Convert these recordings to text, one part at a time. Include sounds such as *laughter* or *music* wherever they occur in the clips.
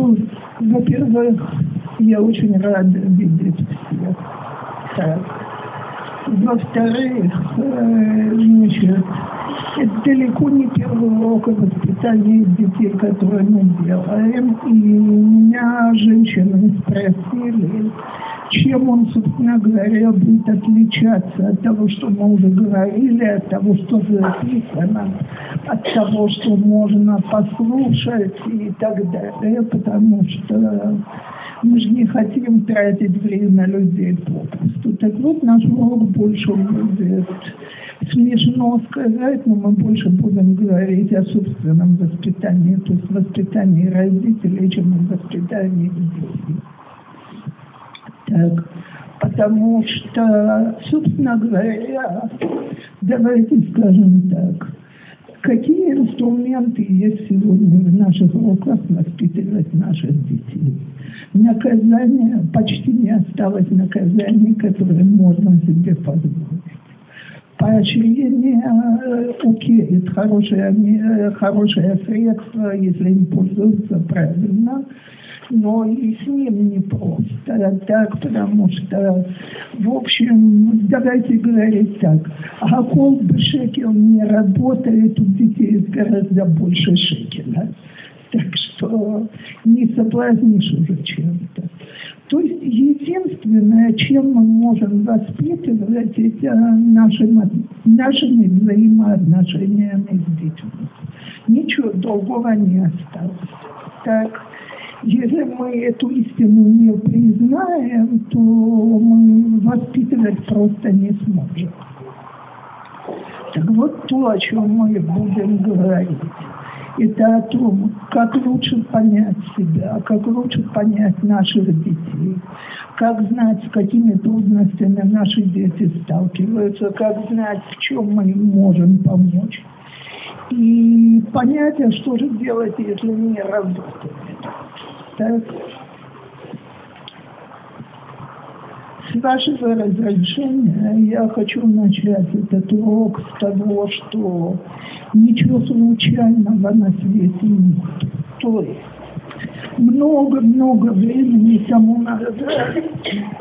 что, во-первых, я очень рада видеть всех. Во-вторых, э, значит, это далеко не первый урок воспитания детей, который мы делаем. И меня женщины спросили, чем он, собственно говоря, будет отличаться от того, что мы уже говорили, от того, что записано, от того, что можно послушать и так далее, потому что мы же не хотим тратить время людей попросту. Так вот, наш урок больше будет смешно сказать, но мы больше будем говорить о собственном воспитании, то есть воспитании родителей, чем о воспитании детей. Так, потому что, собственно говоря, давайте скажем так, какие инструменты есть сегодня в наших руках воспитывать наших детей. Наказание, почти не осталось наказаний, которые можно себе позволить поощрение э, окей, это хорошее, э, хорошее средство, если им пользуются правильно, но и с ним не просто так, потому что, в общем, давайте говорить так, а кол шекел не работает, у детей гораздо больше шекеля. Так что не соблазнишь уже чем-то. То есть единственное, чем мы можем воспитывать, это нашими, нашими взаимоотношениями с детьми. Ничего другого не осталось. Так, если мы эту истину не признаем, то мы воспитывать просто не сможем. Так вот то, о чем мы будем говорить это о том, как лучше понять себя, как лучше понять наших детей, как знать, с какими трудностями наши дети сталкиваются, как знать, в чем мы им можем помочь. И понять, а что же делать, если не работает. Так. С вашего разрешения я хочу начать этот урок с того, что ничего случайного на свете нет. То есть много-много времени тому назад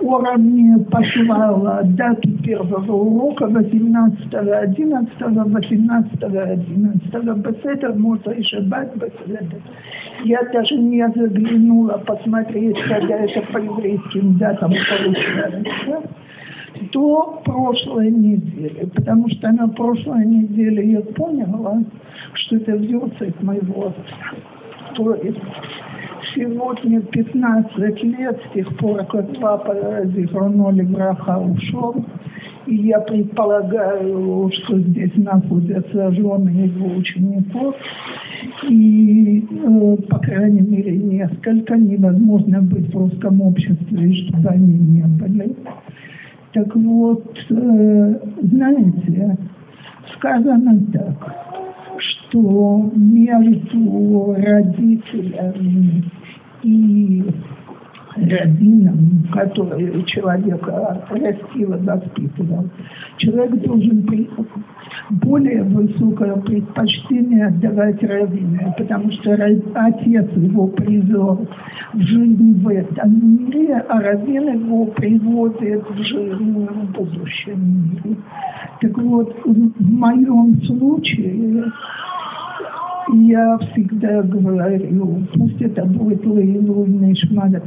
Ора мне послала дату первого урока 18-11, 18-11, Беседер, Муса и Шаббат, Беседер. Я даже не заглянула посмотреть, когда это по еврейским датам получается до прошлой недели, потому что на прошлой неделе я поняла, что это взялся из моего отца. То есть сегодня 15 лет с тех пор, как папа Зихроноли Браха ушел, и я предполагаю, что здесь находятся жены его учеников, и, э, по крайней мере, несколько невозможно быть в русском обществе, чтобы они не были. Так вот, э, знаете, сказано так, что между родителями и раввином, который человека растил и воспитывал, человек должен при, более высокое предпочтение отдавать раввину, потому что отец его привел в жизнь в этом мире, а раввин его приводит в жизнь в будущем мире. Так вот, в моем случае я всегда говорю, пусть это будет Лейлуй Шмадат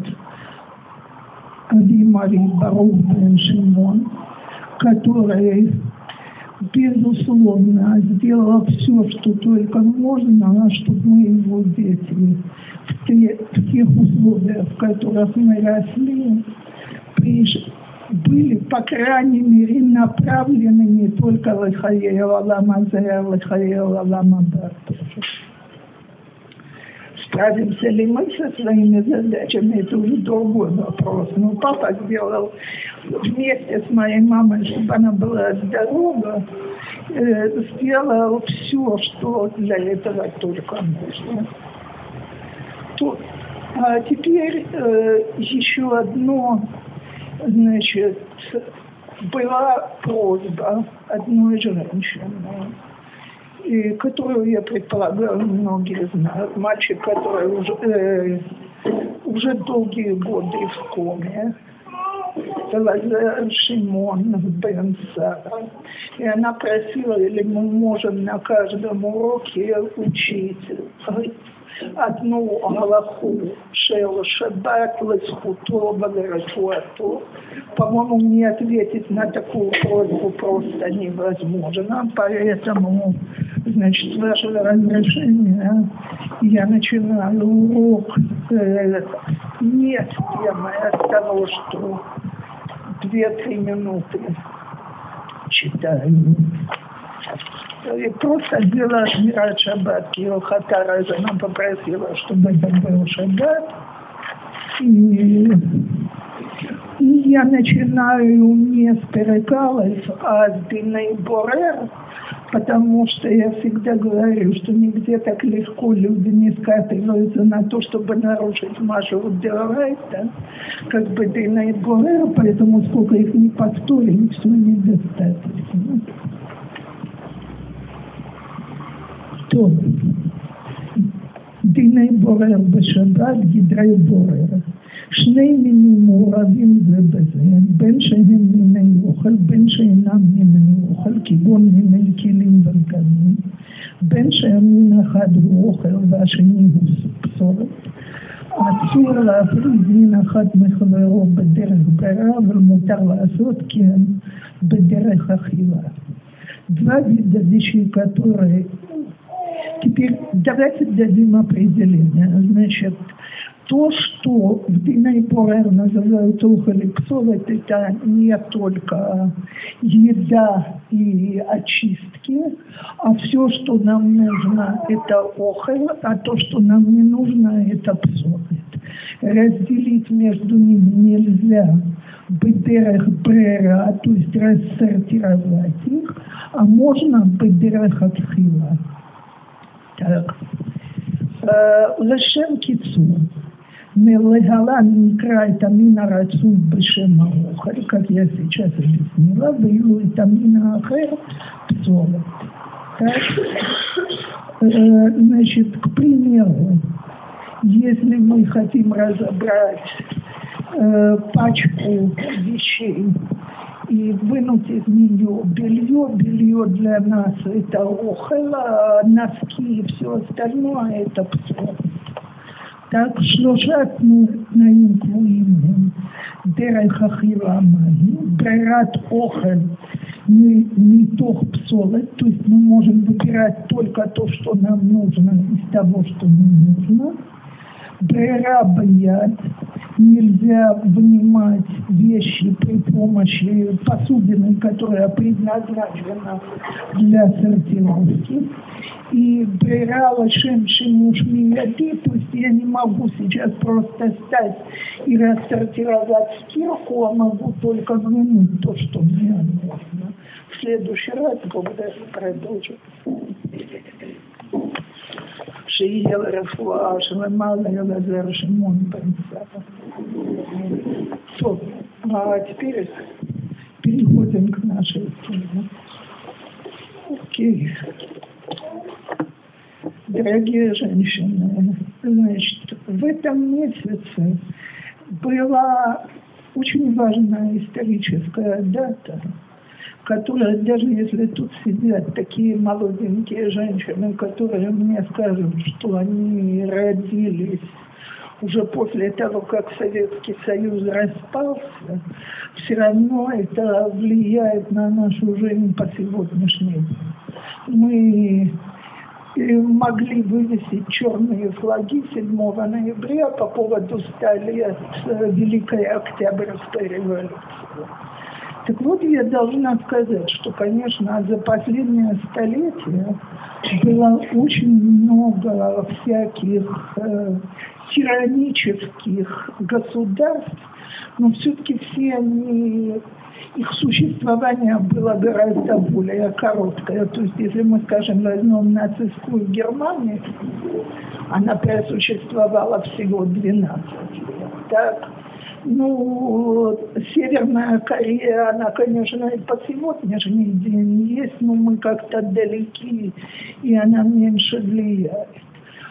Барух Бен Шимон, который безусловно, сделала все, что только можно, чтобы мы его дети в, те, в тех условиях, в которых мы росли, приж, были, по крайней мере, направлены не только Лахаея Алама Зая, Лахаея Алама Справимся ли мы со своими задачами, это уже другой вопрос. Но папа сделал вместе с моей мамой, чтобы она была здорова, э, сделал все, что для этого только можно. То, а теперь э, еще одно, значит, была просьба одной женщины которую, я предполагаю, многие знают. Мальчик, который уже, э, уже долгие годы в коме. Лазер Шимон Бен Сара. И она просила, или мы можем на каждом уроке учить одну галаху шел шаббат лесхуто балерашуату. По-моему, не ответить на такую просьбу просто невозможно. Поэтому, значит, с вашего разрешения я начинаю урок э, не с темы, а с того, что две-три минуты читаю. И просто взяла Шмират Шаббат, Киохата Раза нам попросила, чтобы это был Шаббат. И, и я начинаю не с Перекалов, а с Диней Борер, потому что я всегда говорю, что нигде так легко люди не скатываются на то, чтобы нарушить Машу Делрайта, как бы ты на Гуэра, поэтому сколько их не повторим, все недостаточно. То Дина и Борер Бешабат, Гидра и Борера. שני מינים מעורבים זה בזה, בין שהם מיני אוכל, בין שאינם מיני אוכל, כגון מיני כלים ובגדים, בין שהמין אחד הוא אוכל והשני הוא פסולת. אסור להפריד מין אחד מחברו בדרך ברירה, אבל מותר לעשות כן בדרך אכילה. Два вида вещей, которые Теперь давайте дадим определение. Значит, то, что в Динайпуэр называют уголь это не только э, еда и очистки, а все, что нам нужно, это охоль, а то, что нам не нужно, это псовет. Разделить между ними нельзя. Бедерах брера, то есть рассортировать их, а можно бедерах отхила. Так. Э, Лешем кицу. Мелегалан Микраэтамина Рацуд Бешема Охаль, как я сейчас объяснила, Вейлу Этамина Ахер Псола. Так, значит, к примеру, если мы хотим разобрать пачку вещей и вынуть из нее белье, белье для нас это охела, носки и все остальное это псор. Так שלושה תנאים קבועים דרך אכילה מהי, ברירת אוכל מתוך псолет, то есть мы можем выбирать только то, что нам нужно из того, что не нужно. Баят, нельзя вынимать вещи при помощи посудины, которая предназначена для сортировки. И брала шем шимуш мияди, то есть я не могу сейчас просто стать и рассортировать стирку, а могу только вынуть то, что мне нужно. В следующий раз когда продолжим. שיהיה רפואה שלמה לאלעזר שמעון בן סבא. טוב, а теперь переходим к нашей теме. Окей. Дорогие женщины, значит, в этом месяце была очень важная историческая дата – которые, даже если тут сидят такие молоденькие женщины, которые мне скажут, что они родились уже после того, как Советский Союз распался, все равно это влияет на нашу жизнь по сегодняшний день. Мы могли вывесить черные флаги 7 ноября по поводу 100 лет Великой Октябрьской революции. Так вот, я должна сказать, что, конечно, за последнее столетие было очень много всяких э, тиранических государств, но все-таки все они, их существование было гораздо более короткое. То есть, если мы, скажем, возьмем нацистскую Германию, она просуществовала всего 12 лет. Так? Ну, Северная Корея, она, конечно, и по сегодняшний день есть, но мы как-то далеки, и она меньше влияет.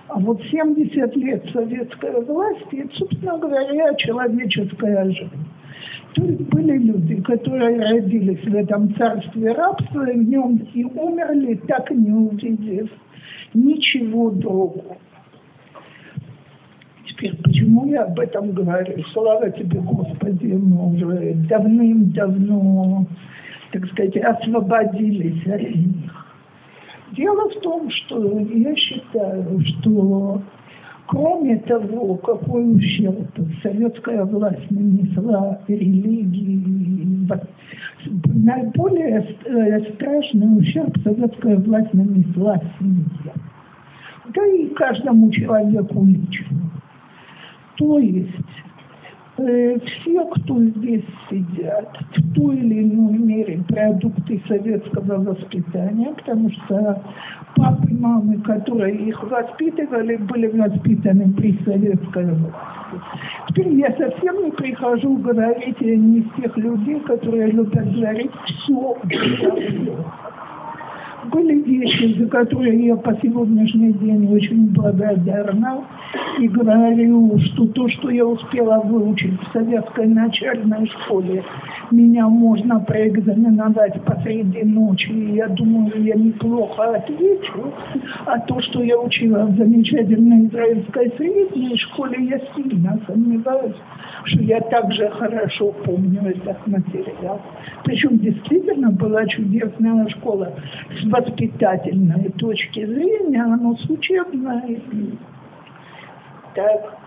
А вот 70 лет советской власти, это, собственно говоря, человеческая жизнь. То есть были люди, которые родились в этом царстве рабства, и в нем и умерли, так и не увидев ничего другого. Теперь, почему я об этом говорю? Слава тебе, Господи, мы уже давным-давно, так сказать, освободились от них. Дело в том, что я считаю, что кроме того, какой ущерб советская власть нанесла религии, наиболее страшный ущерб советская власть нанесла семье. Да и каждому человеку лично. То есть э, все, кто здесь сидят, в той или иной мере продукты советского воспитания, потому что папы мамы, которые их воспитывали, были воспитаны при советской власти. Теперь я совсем не прихожу говорить не из тех людей, которые любят говорить все были вещи, за которые я по сегодняшний день очень благодарна. И говорю, что то, что я успела выучить в советской начальной школе, меня можно проэкзаменовать посреди ночи, и я думаю, я неплохо отвечу, а то, что я учила в замечательной израильской средней школе, я сильно сомневаюсь, что я также хорошо помню этот материал. Причем действительно была чудесная школа. с воспитательной точки зрения, но с учебной. Так.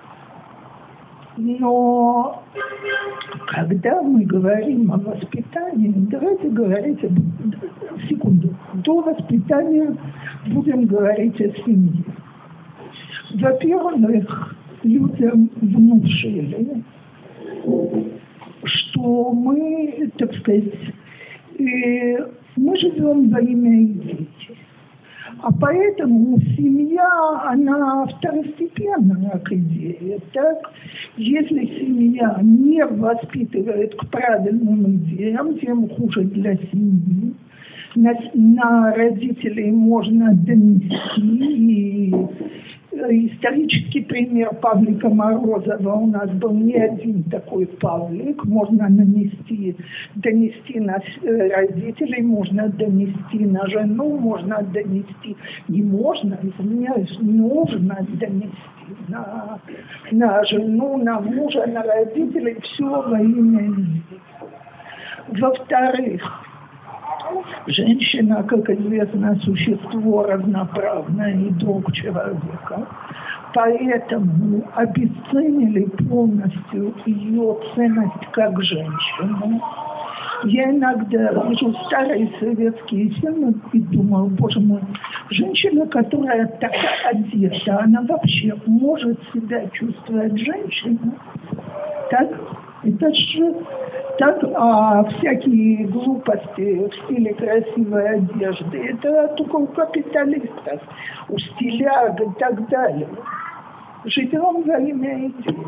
Но когда мы говорим о воспитании, давайте говорить, секунду, до воспитания будем говорить о семье. Во-первых, людям внушили, что мы, так сказать, э, мы живем во имя идеи. А поэтому семья, она второстепенная к идее. Так? Если семья не воспитывает к правильным идеям, тем хуже для семьи. На, на родителей можно донести и исторический пример Павлика Морозова. У нас был не один такой Павлик. Можно нанести, донести на э, родителей, можно донести на жену, можно донести, не можно, извиняюсь, нужно донести на, на жену, на мужа, на родителей, все во имя Во-вторых, Женщина, как известно, существо разноправное и друг человека. Поэтому обесценили полностью ее ценность как женщину. Я иногда вижу старые советские фильмы и думаю, боже мой, женщина, которая так одета, она вообще может себя чувствовать женщиной? Так? Это же так, а всякие глупости в стиле красивой одежды, это только у капиталистов, у стиляг и так далее. Живем во имя идеи.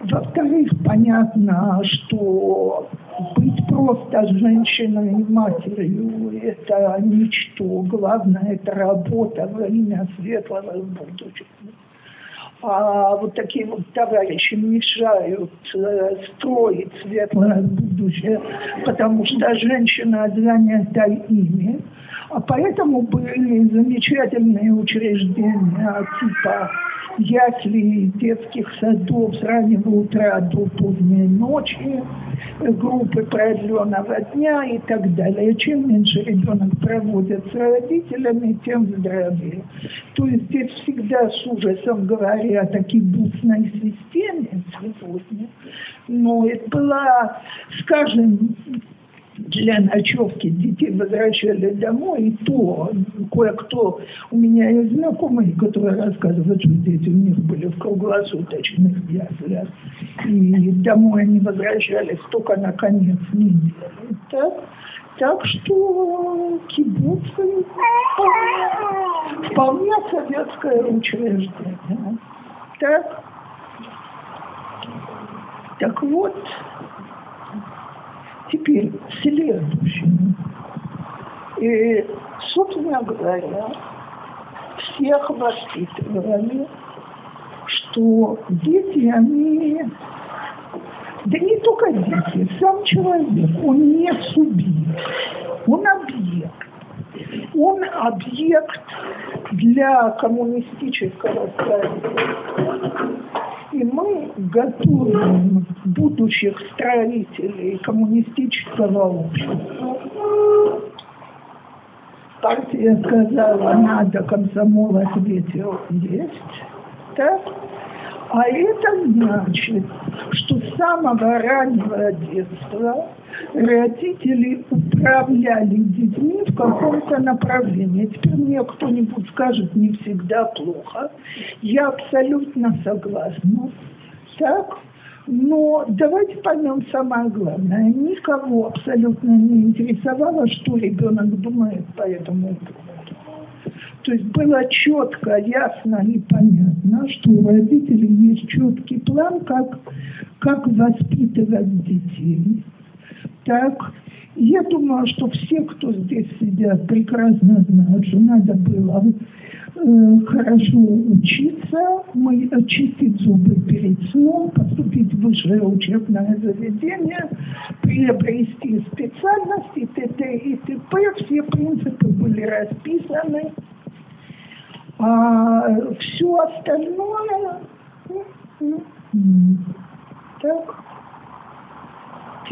Во-вторых, понятно, что быть просто женщиной и матерью – это ничто. Главное – это работа во имя светлого будущего а вот такие вот товарищи мешают э, строить светлое будущее, потому что женщина занята ими. А поэтому были замечательные учреждения типа ясли детских садов с раннего утра до поздней ночи, группы продленного дня и так далее. Чем меньше ребенок проводит с родителями, тем здоровее. То есть здесь всегда с ужасом говорят о кибуцной системе сегодня. Но это была, скажем, для ночевки детей возвращали домой, и то кое-кто, у меня есть знакомые, которые рассказывают, что дети у них были в круглосуточных яслях, и домой они возвращались только на конец недели. Так, так что кибуцы вполне советское учреждение. Так, так вот, Теперь следующее. И, собственно говоря, всех воспитывали, что дети, они, да не только дети, сам человек, он не субъект, он объект. Он объект для коммунистического строительства. И мы готовим будущих строителей коммунистического общества. Партия сказала, надо, комсомол ответил, есть. Так? А это значит, что с самого раннего детства родители управляли детьми в каком-то направлении. Теперь мне кто-нибудь скажет, не всегда плохо. Я абсолютно согласна. Так? Но давайте поймем самое главное. Никого абсолютно не интересовало, что ребенок думает по этому поводу. То есть было четко, ясно и понятно, что у родителей есть четкий план, как, как воспитывать детей. Так, я думаю, что все, кто здесь сидят, прекрасно знают, что надо было э, хорошо учиться, мы, очистить зубы перед сном, поступить в высшее учебное заведение, приобрести специальность и т.д. и т.п. Все принципы были расписаны. А все остальное...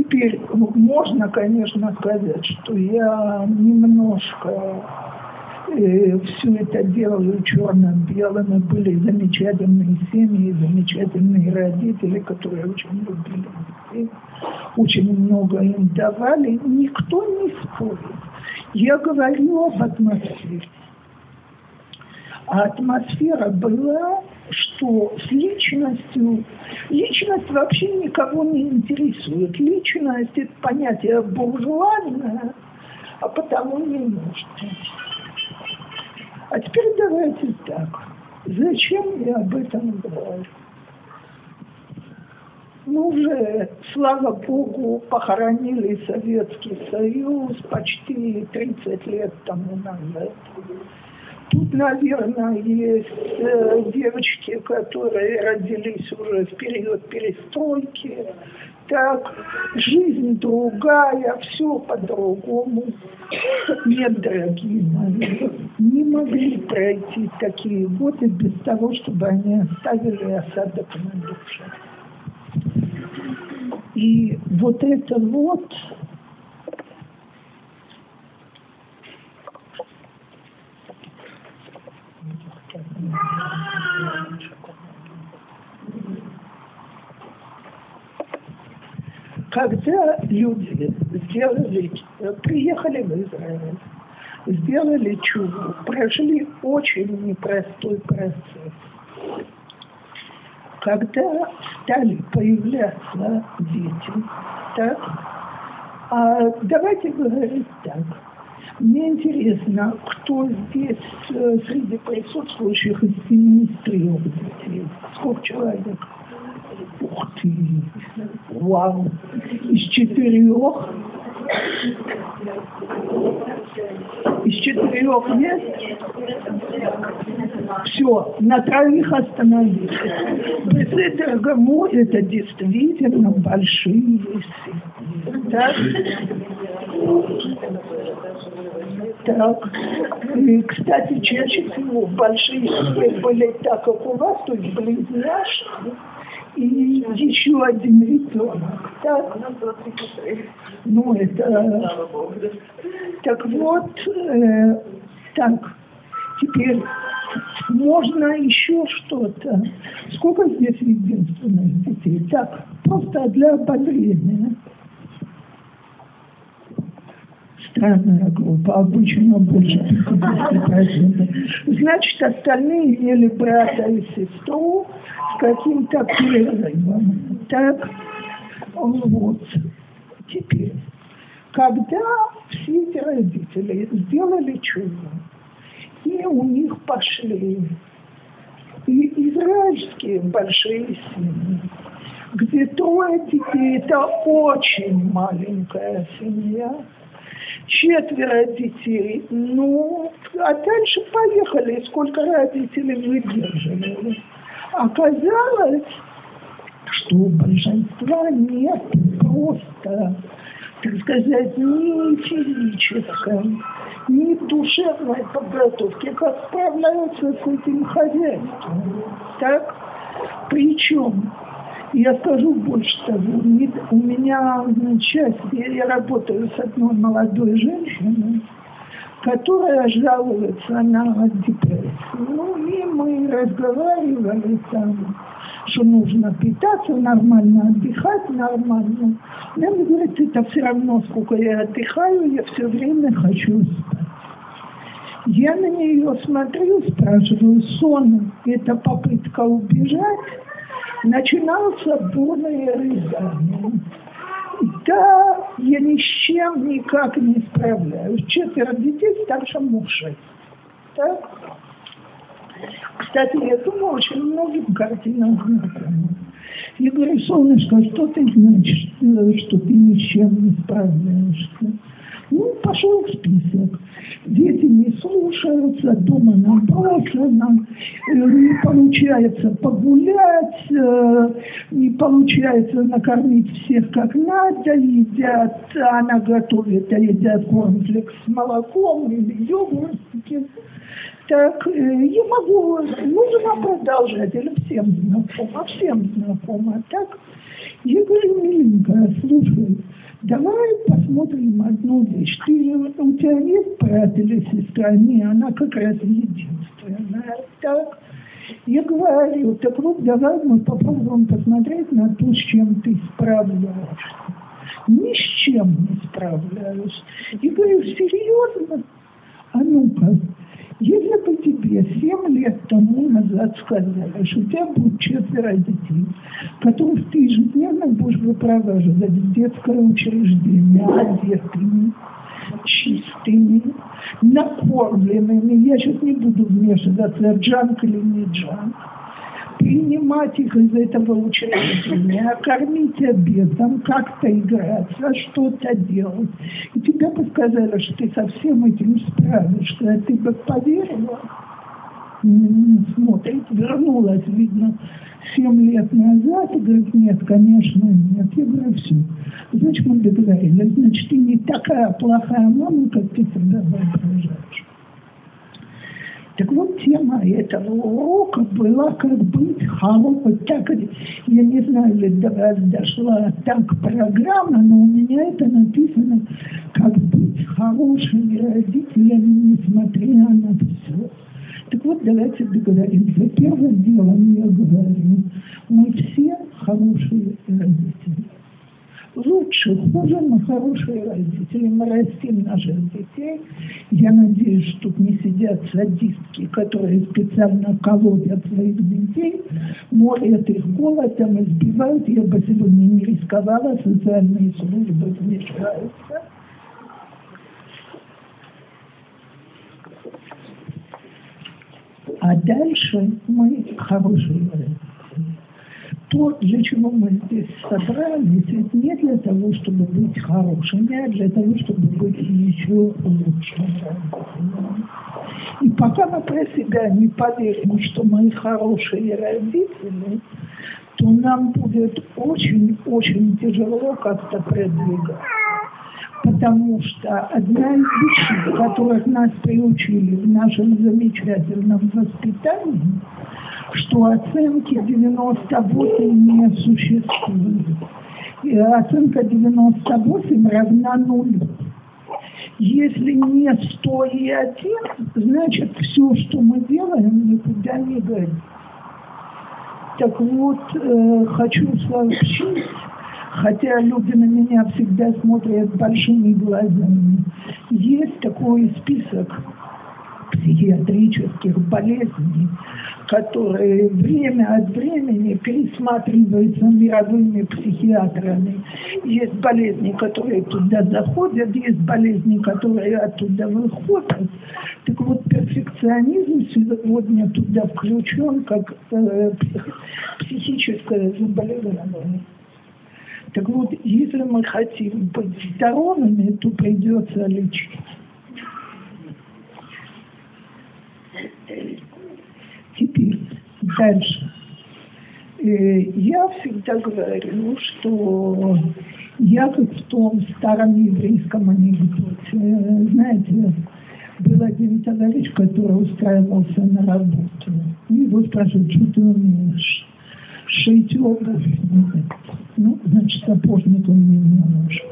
Теперь можно, конечно, сказать, что я немножко э, все это делаю черно-белым, и были замечательные семьи, замечательные родители, которые очень любили детей, очень много им давали. Никто не спорит. Я говорю об атмосфере. А атмосфера была, что с личностью, личность вообще никого не интересует. Личность – это понятие буржуазное, а потому не может. А теперь давайте так. Зачем я об этом говорю? Мы уже, слава Богу, похоронили Советский Союз почти 30 лет тому назад. Тут, наверное, есть э, девочки, которые родились уже в период перестройки. Так, жизнь другая, все по-другому. Нет, дорогие мои, не могли пройти такие годы без того, чтобы они оставили осадок на душе. И вот это вот когда люди сделали, приехали в Израиль, сделали чудо, прошли очень непростой процесс. Когда стали появляться дети, так, а давайте говорить так. Мне интересно, кто здесь э, среди присутствующих из детей? Сколько человек? Ух ты! Вау! Из четырех? Из четырех нет? Все, на троих остановились. Беседер Гаму – это действительно большие семьи. Так? Так. И, кстати, чаще всего большие были так, как у вас, то есть близняшки и еще один ребенок. Так? Ну, это... Так вот, э, так, теперь можно еще что-то. Сколько здесь единственных детей? Так, просто для ободрения. Странная группа, обычно больше 50%. Значит, остальные имели брата и сестру с каким-то перерывом. Так, вот. Теперь, когда все эти родители сделали чудо, и у них пошли и израильские большие семьи, где трое детей – это очень маленькая семья – четверо детей. Ну, а дальше поехали, сколько родителей выдерживали. Оказалось, что у большинства нет просто, так сказать, ни физической, ни душевной подготовки, как справляются с этим хозяйством. Так? Причем я скажу больше того, у меня часть, я работаю с одной молодой женщиной, которая жалуется на депрессию. Ну и мы разговаривали там, что нужно питаться нормально, отдыхать нормально. Она мне говорит, это все равно, сколько я отдыхаю, я все время хочу спать. Я на нее смотрю, спрашиваю, сон – это попытка убежать начинался бурное рыдание. Да, я ни с чем никак не справляюсь. Четверо детей старше мужа. Так? Кстати, я думаю, очень многим картинам знакома. Я говорю, солнышко, что ты значит, что ты ни с чем не справляешься? Ну, пошел список. Дети не слушаются, дома набросано, э, не получается погулять, э, не получается накормить всех как надо, едят, она готовит, а едят корнфлекс с молоком или йогуртики. Так, э, я могу, нужно продолжать, или всем знакомо, всем знакомо, так? Я говорю, миленькая, слушай, Давай посмотрим одну вещь. Ты, у тебя нет брата или сестра? Не, она как раз единственная. Так? Я говорю, так вот давай мы попробуем посмотреть на то, с чем ты справляешься. Ни с чем не справляюсь. И говорю, серьезно? А ну-ка, если бы тебе семь лет тому назад сказали, что у тебя будет четверо детей, которых ты ежедневно будешь выпроваживать в детское учреждение, одетыми, чистыми, накормленными, я сейчас не буду вмешиваться, джанк или не джанк, принимать их из этого учреждения, кормить обедом, как-то играться, что-то делать. И тебе бы сказали, что ты со всем этим справишься, а ты бы поверила. Смотрит, вернулась, видно, семь лет назад, и говорит, нет, конечно, нет. Я говорю, все. Значит, мы договорились, значит, ты не такая плохая мама, как ты себя воображаешь. Так вот, тема этого урока была как быть хорошей. Так, я не знаю, ли до вас дошла так программа, но у меня это написано, как быть хорошими родителями, несмотря на все. Так вот, давайте договоримся. Первым делом я говорю, мы все хорошие родители лучше, хуже, мы хорошие родители, мы растим наших детей. Я надеюсь, что тут не сидят садистки, которые специально колодят своих детей, морят их голодом, избивают. Я бы сегодня не рисковала, социальные службы вмешаются. А дальше мы хорошие родители то, для чего мы здесь собрались, это не для того, чтобы быть хорошими, а для того, чтобы быть еще лучше. И пока мы про себя не поверим, что мы хорошие родители, то нам будет очень-очень тяжело как-то продвигаться. Потому что одна из вещей, которых нас приучили в нашем замечательном воспитании, что оценки 98 не существует. И оценка 98 равна нулю. Если не 100 и 1, значит все, что мы делаем, никуда не годится. Так вот, э, хочу сообщить, хотя люди на меня всегда смотрят большими глазами, есть такой список психиатрических болезней, которые время от времени пересматриваются мировыми психиатрами. Есть болезни, которые туда заходят, есть болезни, которые оттуда выходят. Так вот, перфекционизм сегодня туда включен как э, психическое заболевание. Так вот, если мы хотим быть здоровыми, то придется лечить. Теперь дальше. Э, я всегда говорю, что я как в том старом еврейском анекдоте, знаете, был один товарищ, который устраивался на работу. Его спрашивают, что ты умеешь? Шить обувь? Ну, значит, сапожник он не может.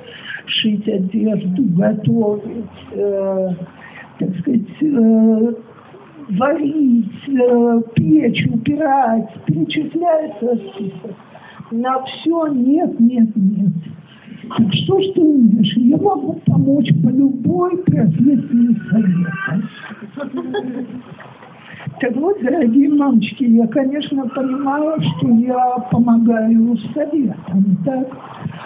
Шить одежду, готовить, э, так сказать, э, варить, э, печь, убирать, перечисляется список. На все нет, нет, нет. Так что ж ты умеешь? Я могу помочь по любой профессии совета. Так вот, дорогие мамочки, я, конечно, понимаю, что я помогаю советам, так?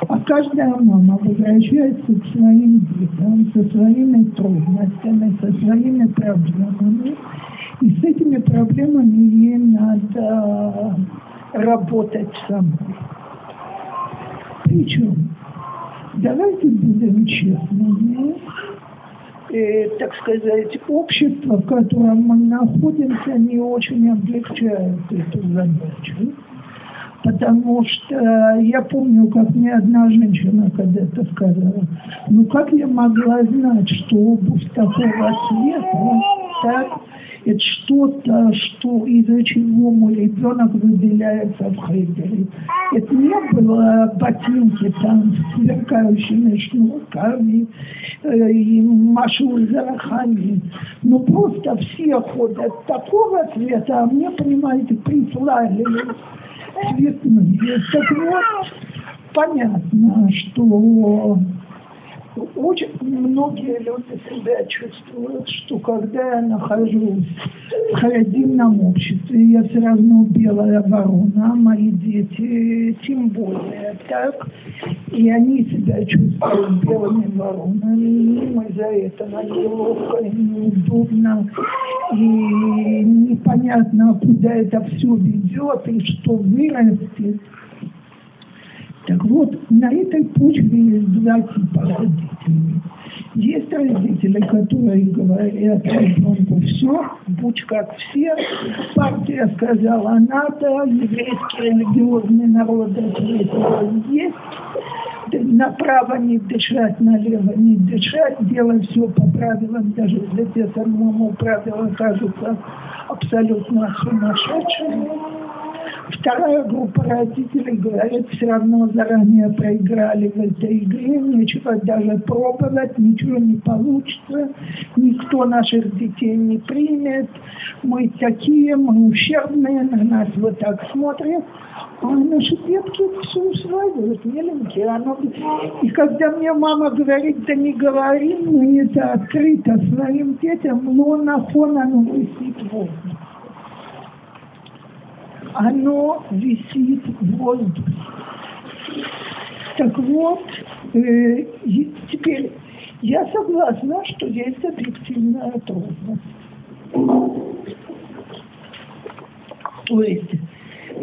А каждая мама возвращается к своим детям со своими трудностями, со своими проблемами. И с этими проблемами ей надо работать самой. Причем, давайте будем честными, э, так сказать, общество, в котором мы находимся, не очень облегчает эту задачу. Потому что я помню, как мне одна женщина когда-то сказала, ну как я могла знать, что обувь такого цвета, так, это что-то, что из-за чего мой ребенок выделяется в хейдере. Это не было ботинки там с сверкающими шнурками э, и машурзарахами. Ну просто все ходят такого цвета, а мне, понимаете, прислали цветные. Так вот, понятно, что очень многие люди себя чувствуют, что когда я нахожусь в холодильном обществе, я все равно белая ворона, а мои дети тем более так, и они себя чувствуют белыми воронами, им из-за этого неловко неудобно, и непонятно, куда это все ведет, и что вырастет. Так вот, на этой почве есть два типа родителей. Есть родители, которые говорят ребенку, все, будь как все, партия сказала надо, еврейский религиозный народ ответил есть, направо не дышать, налево не дышать, делать все по правилам, даже если те самому правила кажутся абсолютно сумасшедшими. Вторая группа родителей говорит, все равно заранее проиграли в этой игре, нечего даже пробовать, ничего не получится, никто наших детей не примет, мы такие, мы ущербные, на нас вот так смотрят. А наши детки все усваивают, миленькие. Оно... И когда мне мама говорит, да не говори, мы это открыто своим детям, но на фон оно висит в воздухе оно висит в воздухе. Так вот, э, теперь я согласна, что есть объективная трудность. То есть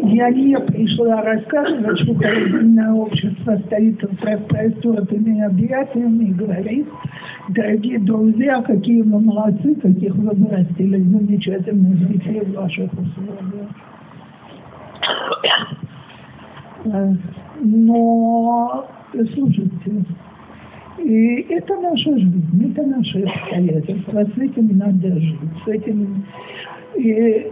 я не пришла рассказывать, что коллективное общество стоит в просторными объятиями и говорит, дорогие друзья, какие вы молодцы, каких вы вырастили замечательных детей в ваших условиях. Но, слушайте, и это наша жизнь, это наши обстоятельства, с этим надо жить, с этим... И,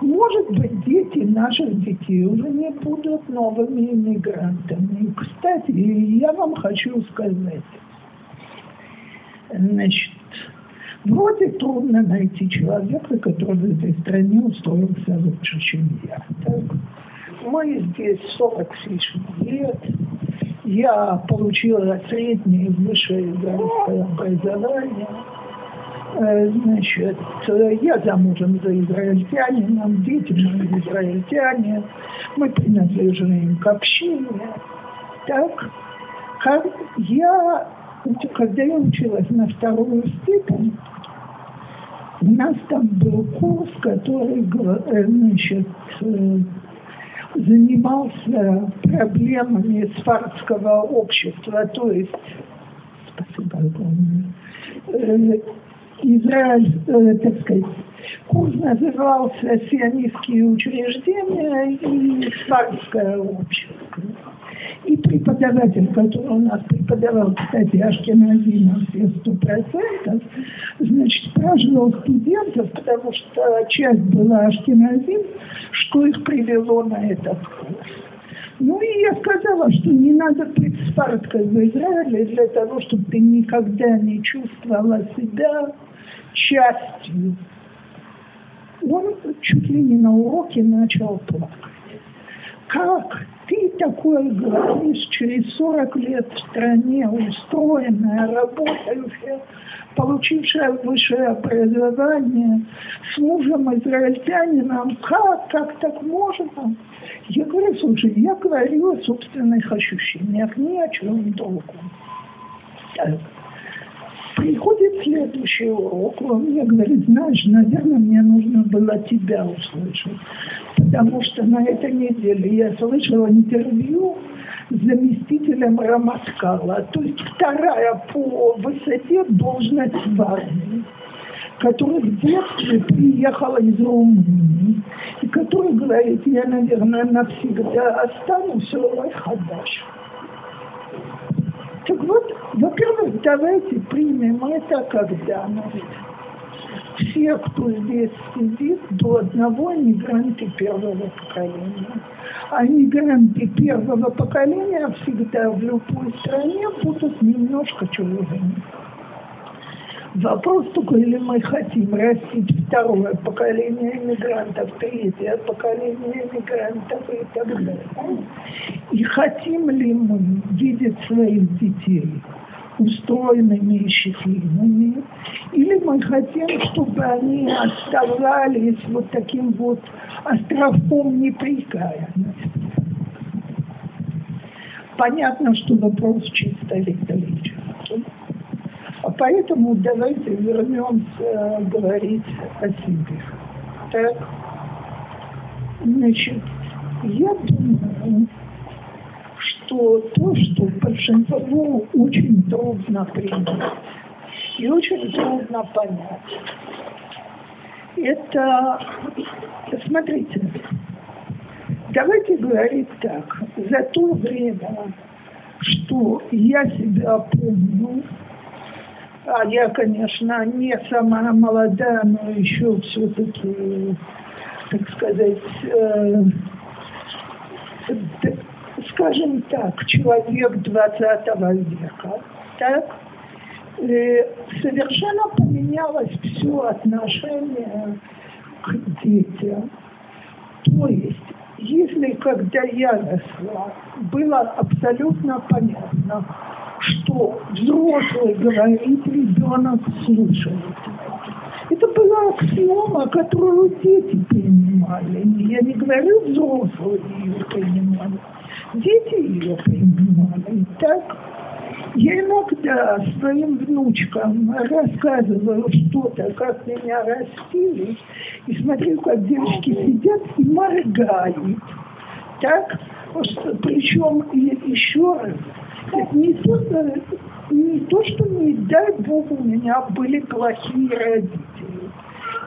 может быть, дети наших детей уже не будут новыми иммигрантами. Кстати, я вам хочу сказать, значит, вроде трудно найти человека, который в этой стране устроился лучше, я. Так? Мы здесь 40 с лишним лет. Я получила среднее и высшее израильское образование. Э, значит, я замужем за израильтянином, дети мои израильтяне, мы принадлежим к общине. Так, как я, когда я училась на вторую степень, у нас там был курс, который, э, значит, э, занимался проблемами сфардского общества, то есть, спасибо огромное, э, Израиль, так сказать, курс назывался «Сионистские учреждения» и «Сфардское общество». И преподаватель, который у нас преподавал, кстати, Ашкенази на все сто процентов, значит, спрашивал студентов, потому что часть была Ашкенази, что их привело на этот курс. Ну и я сказала, что не надо быть спарткой в Израиле для того, чтобы ты никогда не чувствовала себя частью. Он чуть ли не на уроке начал плакать. Как ты такое говоришь через 40 лет в стране, устроенная, работающая, получившая высшее образование, с мужем израильтянином, как, как так можно? Я говорю, слушай, я говорю о собственных ощущениях, ни о чем другом. Так. Приходит следующий урок, он мне говорит, знаешь, наверное, мне нужно было тебя услышать, потому что на этой неделе я слышала интервью с заместителем Рамаскала, то есть вторая по высоте должность в армии, который в детстве приехала из Румынии, и который говорит, я, наверное, навсегда останусь в Хадаш. Так вот, во-первых, давайте примем это как данность. Все, кто здесь сидит, до одного мигранты первого поколения. А мигранты первого поколения всегда в любой стране будут немножко чужими. Вопрос только, или мы хотим растить второе поколение иммигрантов, третье поколение иммигрантов и так далее. И хотим ли мы видеть своих детей устроенными и счастливыми, или мы хотим, чтобы они оставались вот таким вот островком неприкаянности. Понятно, что вопрос чисто риторический. А поэтому давайте вернемся говорить о себе. Так, значит, я думаю, что то, что большинству очень трудно принять и очень трудно понять, это, смотрите, давайте говорить так, за то время, что я себя помню, а я, конечно, не самая молодая, но еще все-таки, так сказать, э, скажем так, человек 20 века, так, э, совершенно поменялось все отношение к детям. То есть, если когда я росла, было абсолютно понятно, что взрослый говорит, ребенок слушает. Это была аксиома, которую дети принимали. Я не говорю взрослые ее принимали. Дети ее принимали. Так я иногда своим внучкам рассказываю что-то, как меня растили, и смотрю, как девочки сидят и моргают. Так, причем еще раз, это не то, не то, что не дай Бог у меня были плохие родители.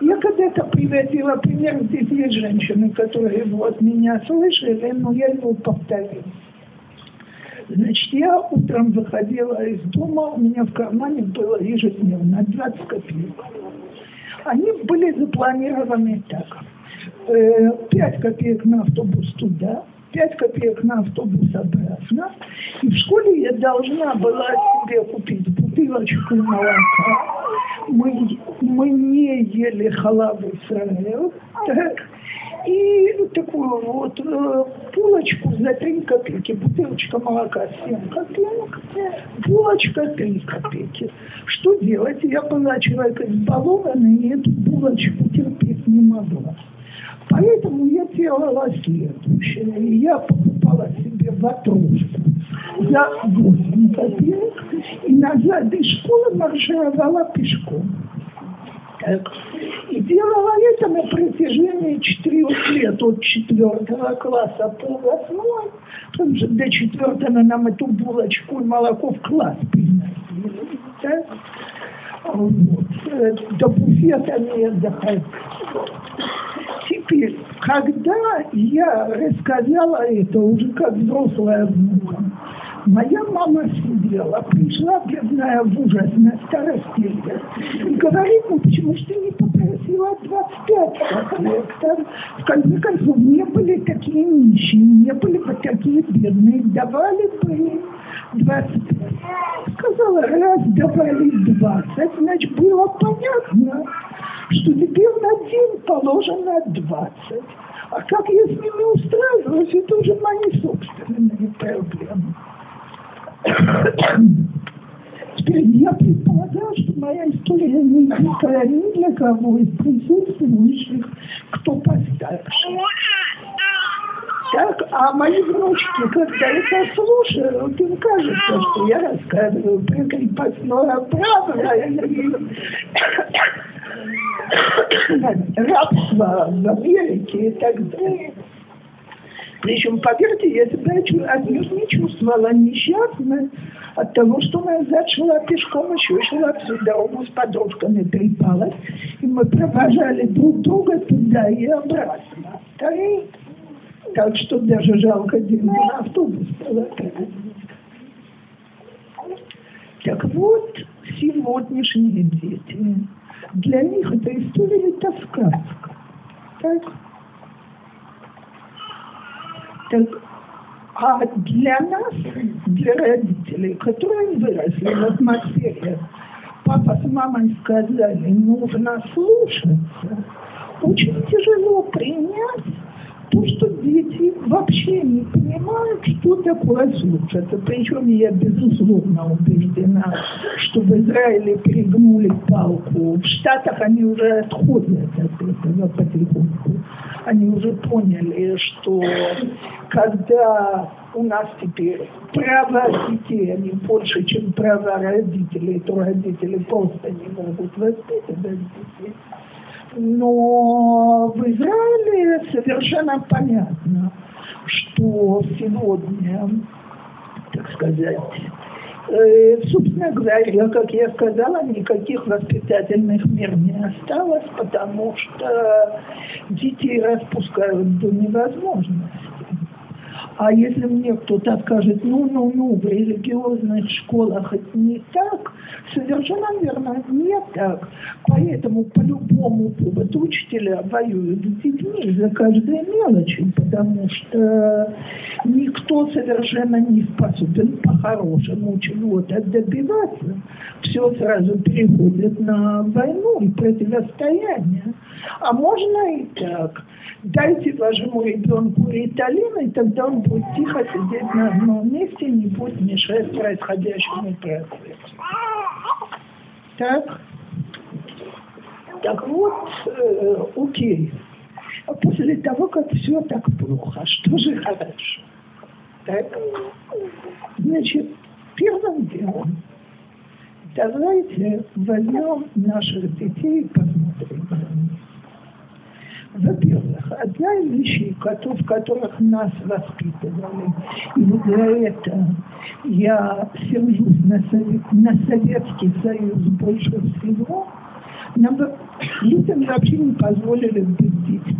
Я когда-то приводила пример, здесь есть женщины, которые его от меня слышали, но я его повторю. Значит, я утром выходила из дома, у меня в кармане было ежедневно 20 копеек. Они были запланированы так. 5 э, копеек на автобус туда, 5 копеек на автобус обратно. И в школе я должна была себе купить бутылочку молока. Мы, мы не ели халавы Израиль. Так. И такую вот э, булочку за 3 копейки. Бутылочка молока 7 копеек, булочка 3 копейки. Что делать? Я была человек избалованный, и эту булочку терпеть не могла. Поэтому я делала следующее. Я покупала себе ватрушку за 8 копеек и назад из школы маршировала пешком. Так. И делала это на протяжении четырех лет, от четвертого класса по восьмой, потому что до четвертого нам эту булочку и молоко в класс приносили. Так? До буфета не. Теперь, когда я рассказала это уже как взрослая внука, Моя мама сидела, пришла бедная в ужас на старости лет и говорит, ну почему же ты не попросила 25 как лектор? В конце концов, не были такие нищие, не были бы такие бедные, давали бы 25. Сказала, раз давали 20, значит было понятно, что теперь на день положено 20. А как я с ними устраиваюсь, это уже мои собственные проблемы. Теперь я предполагаю, что моя история не единственная ни для кого из присутствующих, кто постарше. Так, а мои внучки, когда это слушают, им кажется, что я рассказываю про крепостное право, рабство в Америке и так далее. Причем, поверьте, я себя отнюдь не чувствовала несчастной от того, что моя зад шла пешком, еще шла всю дорогу с подружками трепалась, и мы провожали друг друга туда и обратно. Так, так что даже жалко деньги на автобус. Так вот, сегодняшние дети, для них эта история это сказка. Так? Так, а для нас, для родителей, которые выросли в атмосфере, папа с мамой сказали, нужно слушаться, очень тяжело принять то, что дети вообще не понимают, что такое слушаться. Причем я безусловно убеждена, что в Израиле перегнули палку. В Штатах они уже отходят от этого потихоньку. Они уже поняли, что когда у нас теперь права детей, они больше, чем права родителей, то родители просто не могут воспитывать детей но в Израиле совершенно понятно, что сегодня, так сказать, э, собственно говоря, как я сказала, никаких воспитательных мер не осталось, потому что детей распускают до невозможности. А если мне кто-то скажет, ну-ну-ну, в религиозных школах это не так, совершенно верно, не так. Поэтому по любому поводу учителя воюют с детьми за каждой мелочи, потому что никто совершенно не способен по-хорошему чего-то добиваться. Все сразу переходит на войну и противостояние. А можно и так. Дайте вашему ребенку риталин, и тогда он будет тихо сидеть на одном месте не будет мешать происходящему процессу. Так? Так вот, э, окей. А после того, как все так плохо, что же хорошо? Так? Значит, первым делом давайте возьмем наших детей и посмотрим во-первых, одна из вещей, в которых нас воспитывали, и вот за это я сержусь на, Совет, на Советский Союз больше всего, нам людям вообще не позволили быть детьми.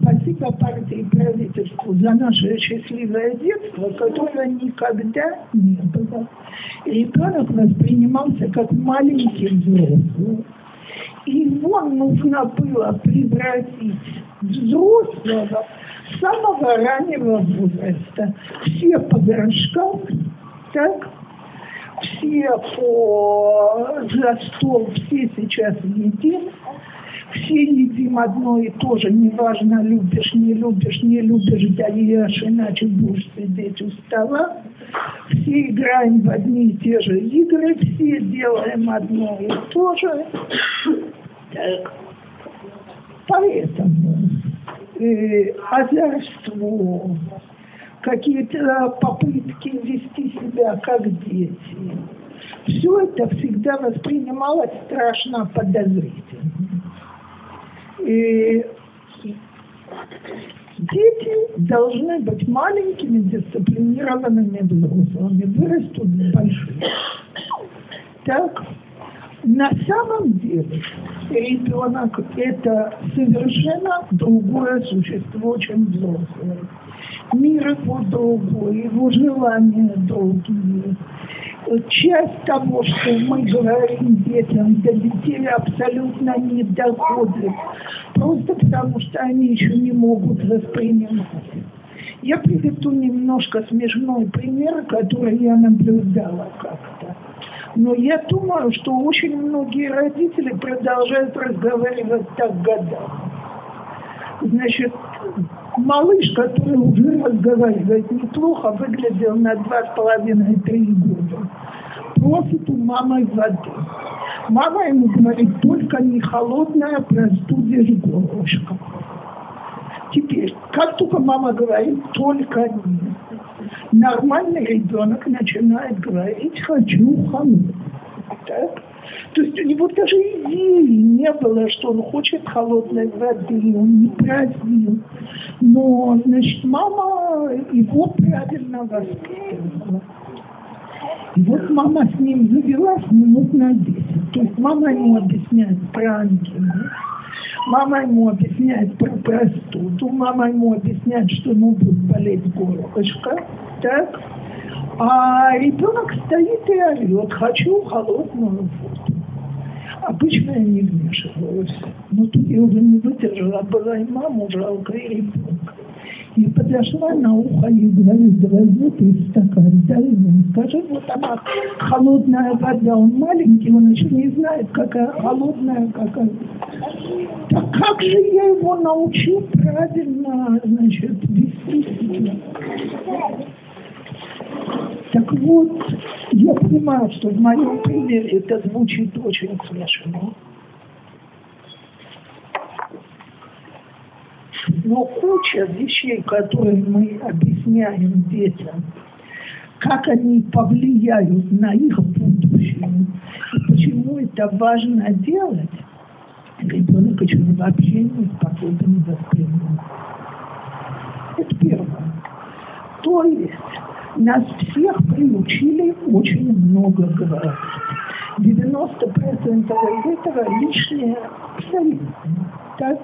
Спасибо партии и правительству за наше счастливое детство, которого никогда не было. И ребенок воспринимался как маленький взрослый его нужно было превратить взрослого самого раннего возраста. Все по горшкам, так, все по за стол, все сейчас едим, все едим одно и то же, неважно, любишь, не любишь, не любишь, да ешь, иначе будешь сидеть у стола. Все играем в одни и те же игры, все делаем одно и то же. Так. Поэтому э, озорство, какие-то попытки вести себя как дети, все это всегда воспринималось страшно подозрительно. И дети должны быть маленькими, дисциплинированными взрослыми, вырастут большими. Так, на самом деле ребенок это совершенно другое существо, чем взрослый. Мир его другой, его желания другие. Часть того, что мы говорим детям, до детей абсолютно не доходит, просто потому что они еще не могут воспринимать. Я приведу немножко смешной пример, который я наблюдала как-то. Но я думаю, что очень многие родители продолжают разговаривать так годами. Значит, малыш, который уже разговаривает неплохо, выглядел на два с половиной-три года. Просит у мамы воды. Мама ему говорит, только не холодная, простудишь горлышко. Теперь, как только мама говорит, только не нормальный ребенок начинает говорить «хочу холодный». Так? То есть у него даже идеи не было, что он хочет холодной воды, он не просил. Но, значит, мама его правильно воспитывала. И вот мама с ним завелась минут на 10. То есть мама ему объясняет про ангелов, мама ему объясняет про простуду, мама ему объясняет, что ему будет болеть горлышко так? А ребенок стоит и орет, хочу холодную воду. Обычно я не вмешивалась, но тут я уже не выдержала, была и маму жалко, и ребенка. И подошла на ухо и говорит, и стакан, дай ему. Скажи, вот она холодная вода, он маленький, он еще не знает, какая холодная, какая. Так как же я его научу правильно, значит, вести себя? Так вот, я понимаю, что в моем примере это звучит очень смешно. Но куча вещей, которые мы объясняем детям, как они повлияют на их будущее, и почему это важно делать, ребенок еще вообще не способен воспринимать. Это первое. То есть нас всех приучили очень много говорить. 90% из этого лишнее абсолютно. Так?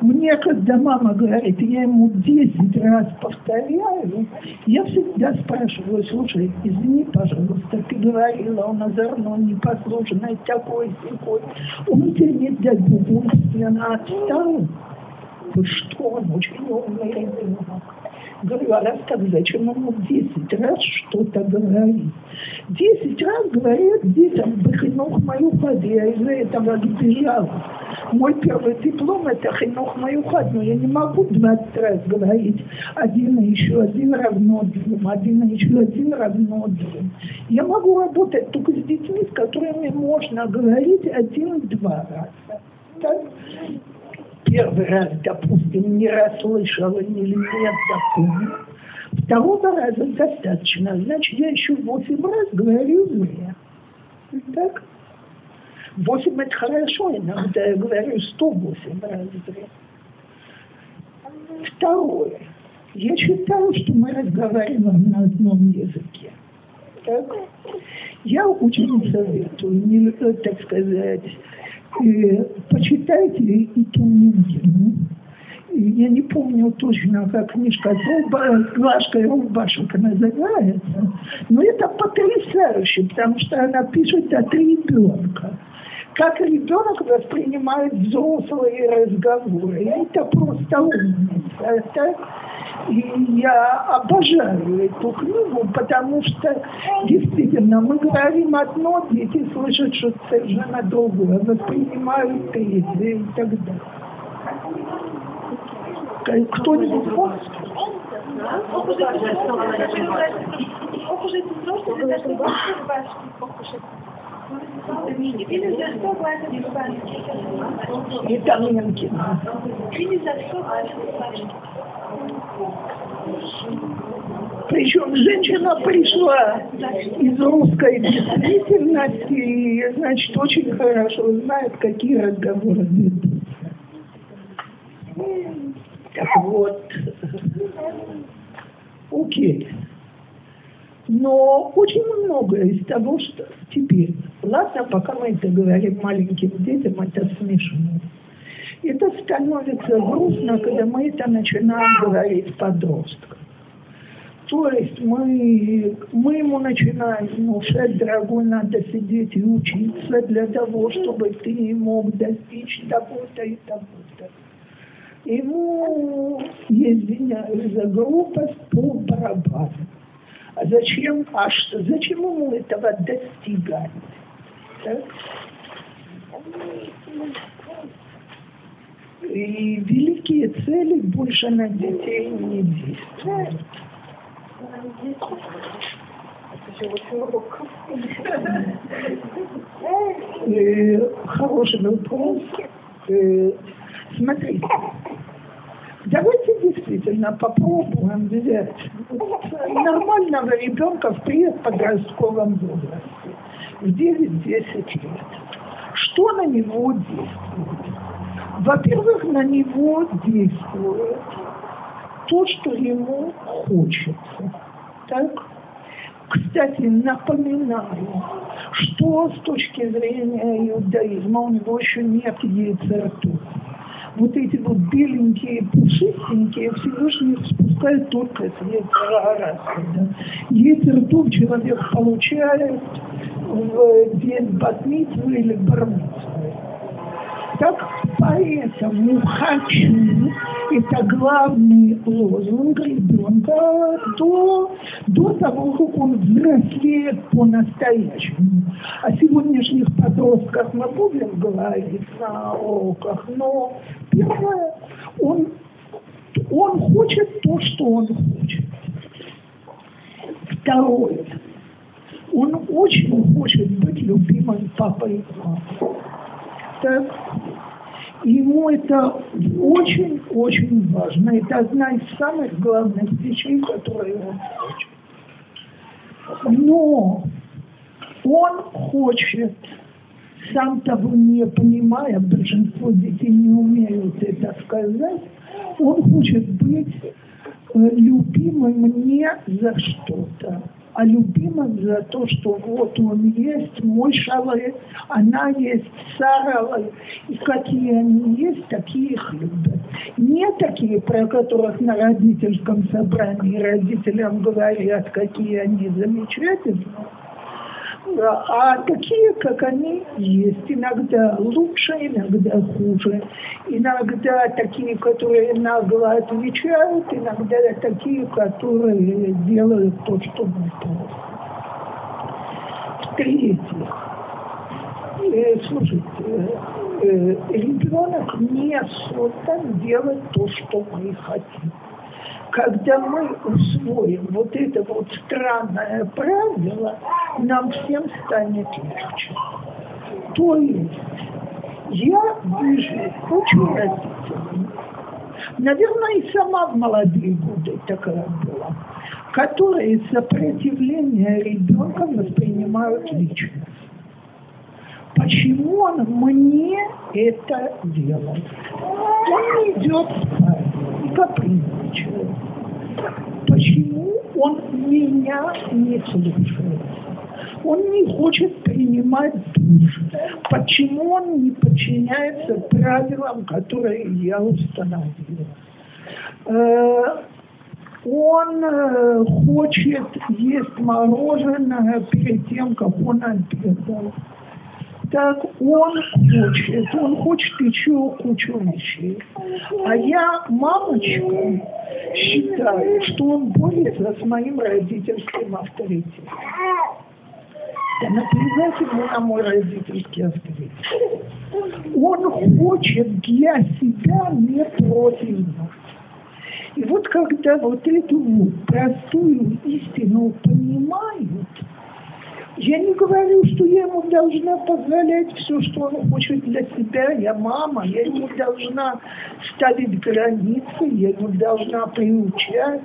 Мне, когда мама говорит, я ему 10 раз повторяю, я всегда спрашиваю, слушай, извини, пожалуйста, ты говорила, он озорной, непослушный, такой, такой. Он тебе не дать бубульственно отстал. Вы что, он очень умный ребенок. Говорю, а раз так, зачем ему 10 раз что-то говорить? 10 раз говорят детям, бахинух мою хад, я из-за этого бежала. Мой первый диплом – это хинух мою хад, но я не могу 20 раз говорить один и еще один равно двум, один и еще один равно двум. Я могу работать только с детьми, с которыми можно говорить один-два раза. Так? Первый раз, допустим, не расслышала или нет допомню, второго раза достаточно. Значит, я еще восемь раз говорю зря. Так? Восемь это хорошо, иногда я говорю сто восемь раз зря. Второе. Я считаю, что мы разговариваем на одном языке. Так? Я очень советую, не, так сказать, э, почитайте и Туминкину. Я не помню точно, как книжка «Глажка и рубашенка» называется, но это потрясающе, потому что она пишет от ребенка. Как ребенок воспринимает взрослые разговоры. Это просто умница. Это и я обожаю эту книгу, потому что действительно мы говорим одно, дети слышат что-то совершенно другое, воспринимают третье и так далее. Кто-нибудь может? Витаминки. Причем женщина пришла из русской действительности и, значит, очень хорошо знает, какие разговоры ведутся. Так вот, окей. Но очень многое из того, что теперь, ладно, пока мы это говорим маленьким детям, это смешно. Становится грустно, когда мы это начинаем говорить подросткам. То есть мы, мы ему начинаем внушать, дорогой, надо сидеть и учиться для того, чтобы ты мог достичь того-то и того-то. Ему, извиняюсь за грубость, по барабану. А зачем, а что, зачем ему этого достигать? Так? И великие цели больше на детей не действуют. Э, хороший вопрос. Э, смотрите, давайте действительно попробуем взять нормального ребенка в предподростковом возрасте, в 9-10 лет. Что на него действует? Во-первых, на него действует то, что ему хочется. Так? Кстати, напоминаю, что с точки зрения иудаизма у него еще нет яйцертов. Вот эти вот беленькие, пушистенькие Всевышний спускает только с яйцера да? Яйцертов человек получает в день батмитвы или бармитвы. Так поэтому хочу – это главный лозунг ребенка до, до того, как он взрослеет по-настоящему. О сегодняшних подростках мы будем говорить на уроках, но первое, он, он хочет то, что он хочет. Второе, он очень хочет быть любимым папой и мамой так, ему это очень-очень важно. Это одна из самых главных вещей, которые он хочет. Но он хочет, сам того не понимая, большинство детей не умеют это сказать, он хочет быть э, любимым не за что-то, а любимым за то, что вот он есть, мой шалай, она есть, Сара, и какие они есть, такие их любят. Не такие, про которых на родительском собрании родителям говорят, какие они замечательные, а такие, как они есть. Иногда лучше, иногда хуже. Иногда такие, которые нагло отвечают, иногда такие, которые делают то, что просим. В-третьих, э, слушайте, э, ребенок не создан делать то, что мы хотим когда мы усвоим вот это вот странное правило, нам всем станет легче. То есть я вижу кучу родителей, наверное, и сама в молодые годы такая была, которые сопротивление ребенка воспринимают лично. Почему он мне это делает? Он идет спать и капризничает. Почему он меня не слушает? Он не хочет принимать душ. Почему он не подчиняется правилам, которые я установила? Э, он э, хочет есть мороженое перед тем, как он обедал так он хочет, он хочет еще кучу вещей. А я, мамочка, считаю, что он борется с моим родительским авторитетом. Да наплевать ему на мой родительский авторитет. Он хочет для себя не против нас. И вот когда вот эту простую истину понимают, я не говорю, что я ему должна позволять все, что он хочет для себя. Я мама, я ему должна ставить границы, я ему должна приучать.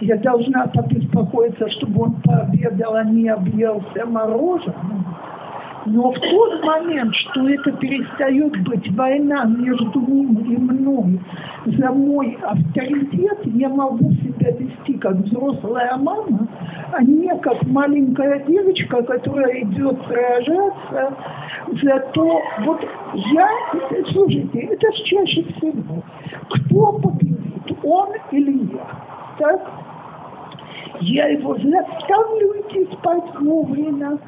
Я должна побеспокоиться, чтобы он пообедал, а не объелся мороженым. Но в тот момент, что это перестает быть война между ним и мной за мой авторитет, я могу себя вести как взрослая мама, а не как маленькая девочка, которая идет сражаться за то, вот я, слушайте, это чаще всего, кто победит, он или я, так? Я его заставлю идти спать вовремя,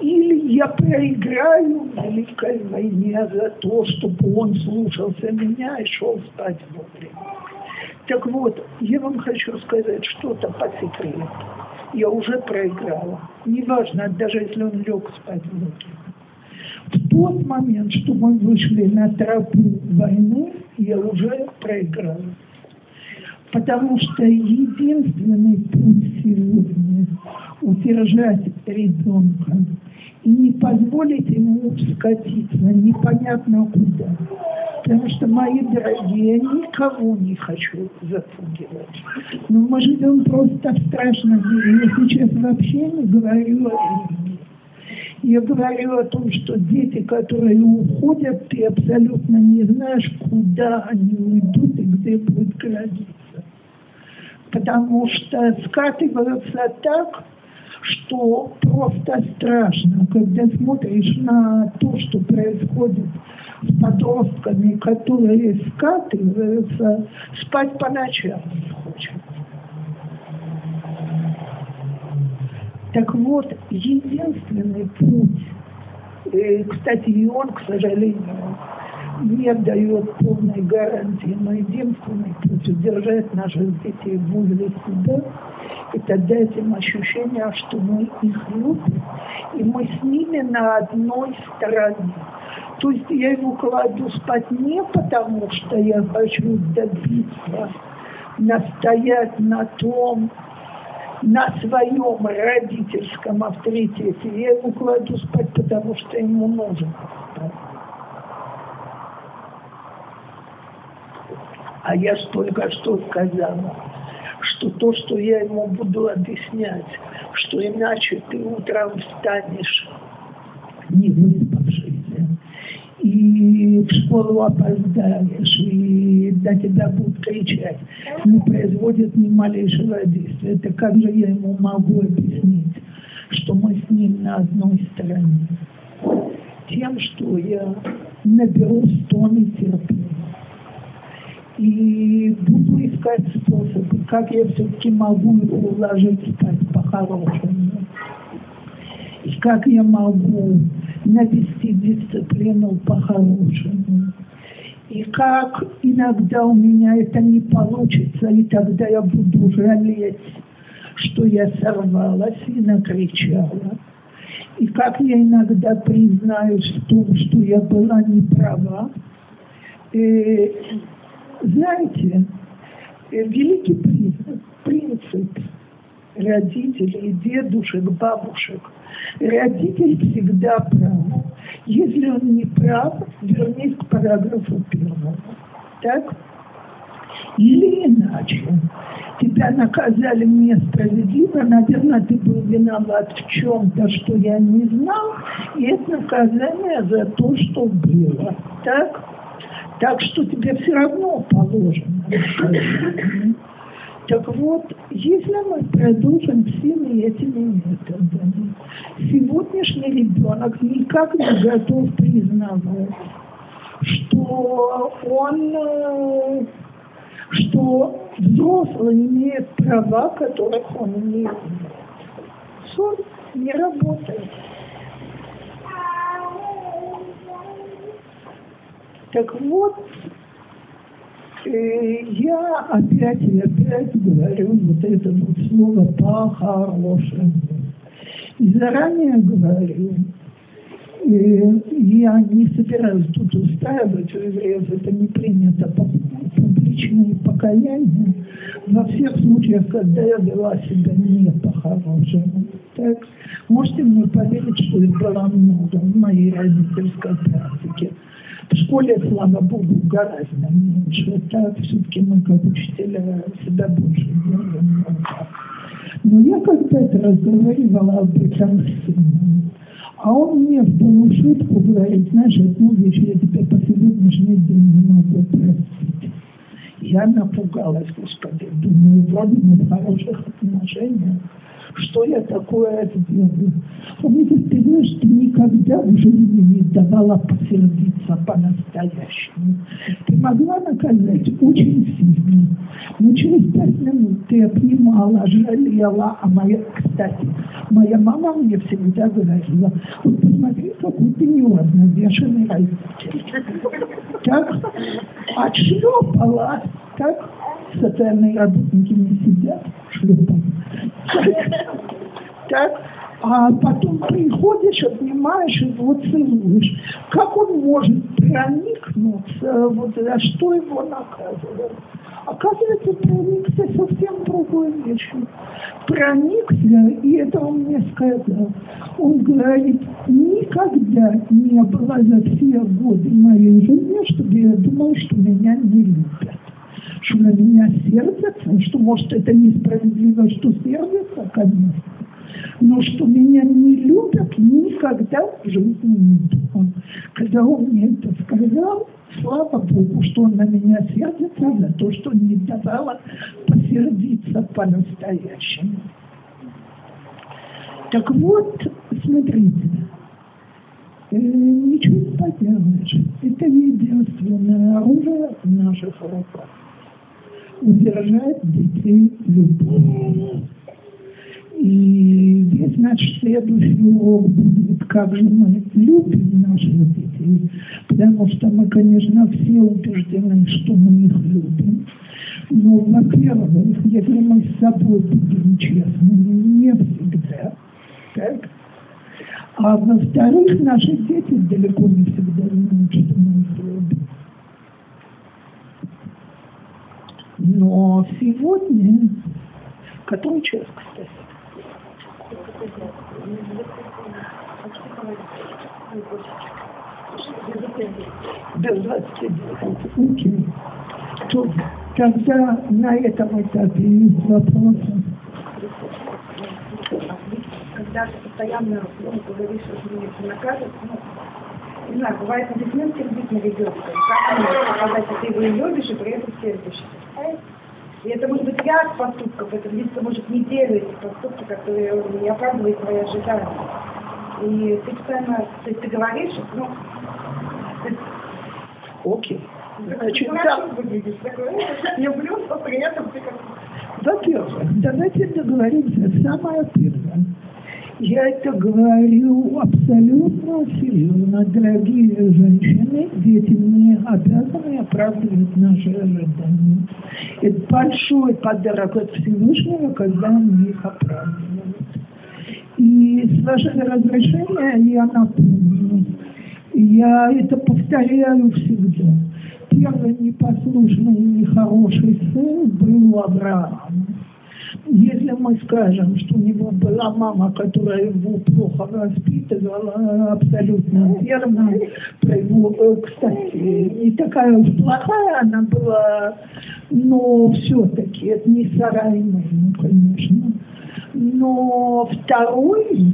или я проиграю на Великой войне за то, чтобы он слушался меня и шел спать вовремя. Так вот, я вам хочу сказать что-то по секрету. Я уже проиграла. Неважно, даже если он лег спать вовремя. В тот момент, что мы вышли на тропу войны, я уже проиграла. Потому что единственный путь сегодня удержать ребенка и не позволить ему скатиться непонятно куда. Потому что, мои дорогие, я никого не хочу запугивать. Но мы живем просто в страшном мире. Я сейчас вообще не говорю о религии. Я говорю о том, что дети, которые уходят, ты абсолютно не знаешь, куда они уйдут и где будет граница потому что скатываются так, что просто страшно, когда смотришь на то, что происходит с подростками, которые скатываются, спать по ночам не хочется. Так вот, единственный путь, э, кстати, и он, к сожалению, не дает полной гарантии, но единственный путь удержать наших детей возле себя, это дать им ощущение, что мы их любим, и мы с ними на одной стороне. То есть я его кладу спать не потому, что я хочу добиться, настоять на том, на своем родительском авторитете. Я его кладу спать, потому что ему нужен. А я только что сказала, что то, что я ему буду объяснять, что иначе ты утром встанешь не и в школу опоздаешь, и до тебя будут кричать, не производит ни малейшего действия. Это как же я ему могу объяснить, что мы с ним на одной стороне? Тем, что я наберу стон и терпение и буду искать способы, как я все-таки могу его уложить спать по-хорошему. И как я могу навести дисциплину по-хорошему. И как иногда у меня это не получится, и тогда я буду жалеть, что я сорвалась и накричала. И как я иногда признаюсь в том, что я была неправа, и знаете, э, великий принцип, принцип родителей, дедушек, бабушек. Родитель всегда прав. Если он не прав, вернись к параграфу первому. Так? Или иначе. Тебя наказали несправедливо, наверное, ты был виноват в чем-то, что я не знал, и это наказание за то, что было. Так? Так что тебе все равно положено. Так вот, если мы продолжим всеми этими методами, сегодняшний ребенок никак не готов признавать, что он, что взрослый имеет права, которых он не имеет. Сон не работает. Так вот, я опять и опять говорю вот это вот слово по-хорошему. И заранее говорю, э, я не собираюсь тут устраивать у евреев, это не принято публичные покаяния. Во всех случаях, когда я вела себя не по-хорошему. Так, можете мне поверить, что их было много в моей родительской практике. В школе, слава богу, гораздо меньше. Так все-таки мы, как учителя, себя больше делаем. Но я когда-то разговаривала об этом с сыном. А он мне в полушутку говорит, знаешь, одну вещь я тебя по сегодняшний день не могу простить. Я напугалась, господи, думаю, вроде мы в хороших отношениях что я такое сделаю. Он мне говорит, ты знаешь, ты никогда в жизни не давала посердиться по-настоящему. Ты могла наказать очень сильно, но через пять минут ты обнимала, жалела, а моя, кстати, моя мама мне всегда говорила, вот посмотри, какой ты неуравновешенный родитель. Так, отшлепала, так, социальные работники не сидят, Так, а потом приходишь, обнимаешь его, целуешь. Как он может проникнуться, вот за что его наказывают? Оказывается, проникся совсем другой вещью. Проникся, и это он мне сказал. Он говорит, никогда не было за все годы моей жизни, чтобы я думал, что меня не любят что на меня сердятся, что, может, это несправедливо, что сердятся, конечно. Но что меня не любят, никогда в жизни не было. Когда он мне это сказал, слава Богу, что он на меня сердится за то, что не давала посердиться по-настоящему. Так вот, смотрите, э, ничего не поделаешь. Это единственное оружие в наших руках удержать детей любовью. И весь наш следующий урок будет, как же мы любим наших детей, потому что мы, конечно, все убеждены, что мы их любим. Но, во-первых, если мы с собой будем честными, не всегда, так? А во-вторых, наши дети далеко не всегда знают, что мы их любим. Но сегодня, который час, кстати? Без 29. То тогда на этом этапе есть вопросы. Когда ты постоянно ну, говоришь, что не наказывать, ну, не знаю, бывает комплимент сердить на ребенка. Как можно показать, что ты его любишь и при этом сердишься? И это может быть ряд поступков, это длится, может, неделю эти поступки, которые не оправдывают твои ожидания. И ты постоянно, то есть ты говоришь, ну, ты... Окей. Значит, да. выглядишь, такой, *laughs* люблю, но при этом ты как... Во-первых, давайте договоримся, самое первое. Я это говорю абсолютно серьезно. Дорогие женщины, дети не обязаны оправдывать наши ожидания. Это большой подарок от Всевышнего, когда они их оправдывают. И с вашего разрешения я напомню, я это повторяю всегда. Первый непослушный и нехороший сын был Авраам. Если мы скажем, что у него была мама, которая его плохо воспитывала, абсолютно верно, про его, э, кстати, не такая уж плохая она была, но все-таки это не сарай ну, конечно. Но второй,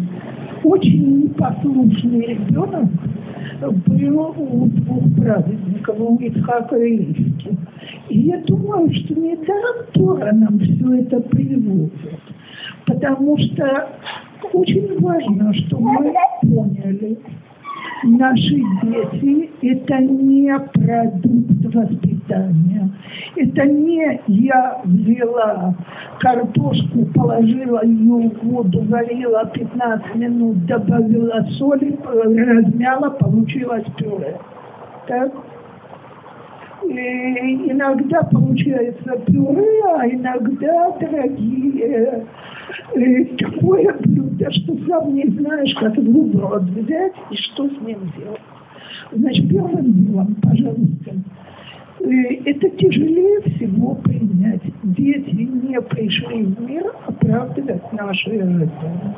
очень непослушный ребенок, был у двух праведников, у Ицхака и Ривки. И я думаю, что не недаром Тора нам все это приводит. Потому что очень важно, что мы поняли, наши дети – это не продукт воспитания. Это не я взяла картошку, положила ее в воду, варила 15 минут, добавила соли, размяла, получилось пюре. Так? И иногда получается пюре, а иногда, дорогие, такое блюдо, что сам не знаешь, как его в рот взять и что с ним делать. Значит, первым делом, пожалуйста, э, это тяжелее всего принять. Дети не пришли в мир оправдывать наши ожидания.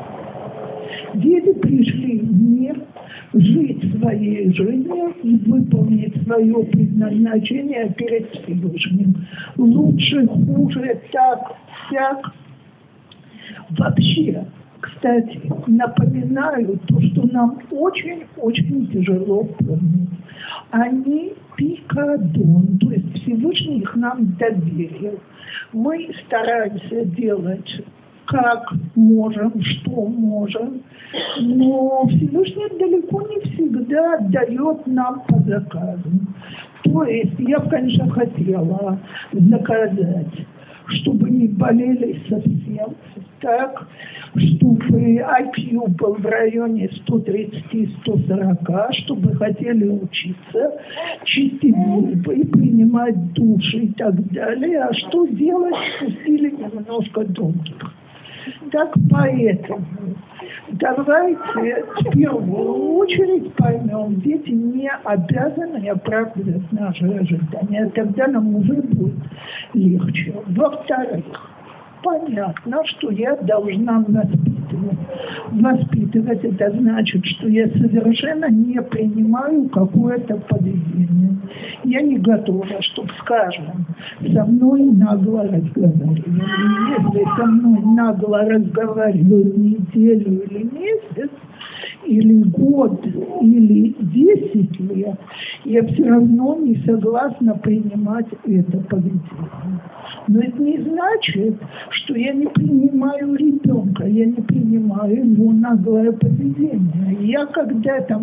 Дети пришли в мир жить своей жизнью и выполнить свое предназначение перед Всевышним. Лучше, хуже, так, всяк. Вообще, Кстати, напоминаю то, что нам очень-очень тяжело помнить. Они пикадон, то есть Всевышний их нам доверил. Мы стараемся делать как можем, что можем, но Всевышний далеко не всегда дает нам по заказу. То есть я конечно, хотела заказать чтобы не болели совсем, так, чтобы IQ был в районе 130-140, чтобы хотели учиться, чистить зубы, принимать души и так далее. А что делать, пустили немножко долгих. Так поэтому давайте в первую очередь поймем, дети не обязаны оправдывать наши ожидания, тогда нам уже будет легче. Во-вторых, понятно, что я должна воспитывать. Воспитывать это значит, что я совершенно не принимаю какое-то поведение. Я не готова, чтобы, скажем, со мной нагло разговаривали. Если со мной нагло разговаривали неделю или месяц, или год, или десять лет, я все равно не согласна принимать это поведение. Но это не значит, что я не принимаю ребенка, я не принимаю его наглое поведение. Я когда-то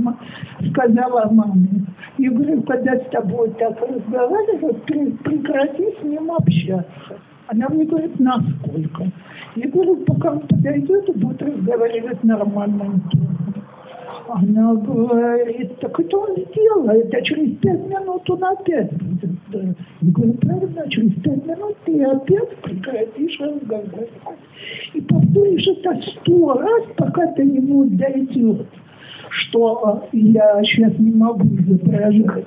сказала маме, я говорю, когда с тобой так разговаривают, прекрати с ним общаться. Она мне говорит, насколько? Я говорю, пока он подойдет и будет разговаривать нормальным тоном. Она говорит, так это он сделает, а через пять минут он опять будет. Я говорю, правильно, через пять минут ты опять прекратишь разговаривать. И повторишь это сто раз, пока до него дойдет, что я сейчас не могу изображать.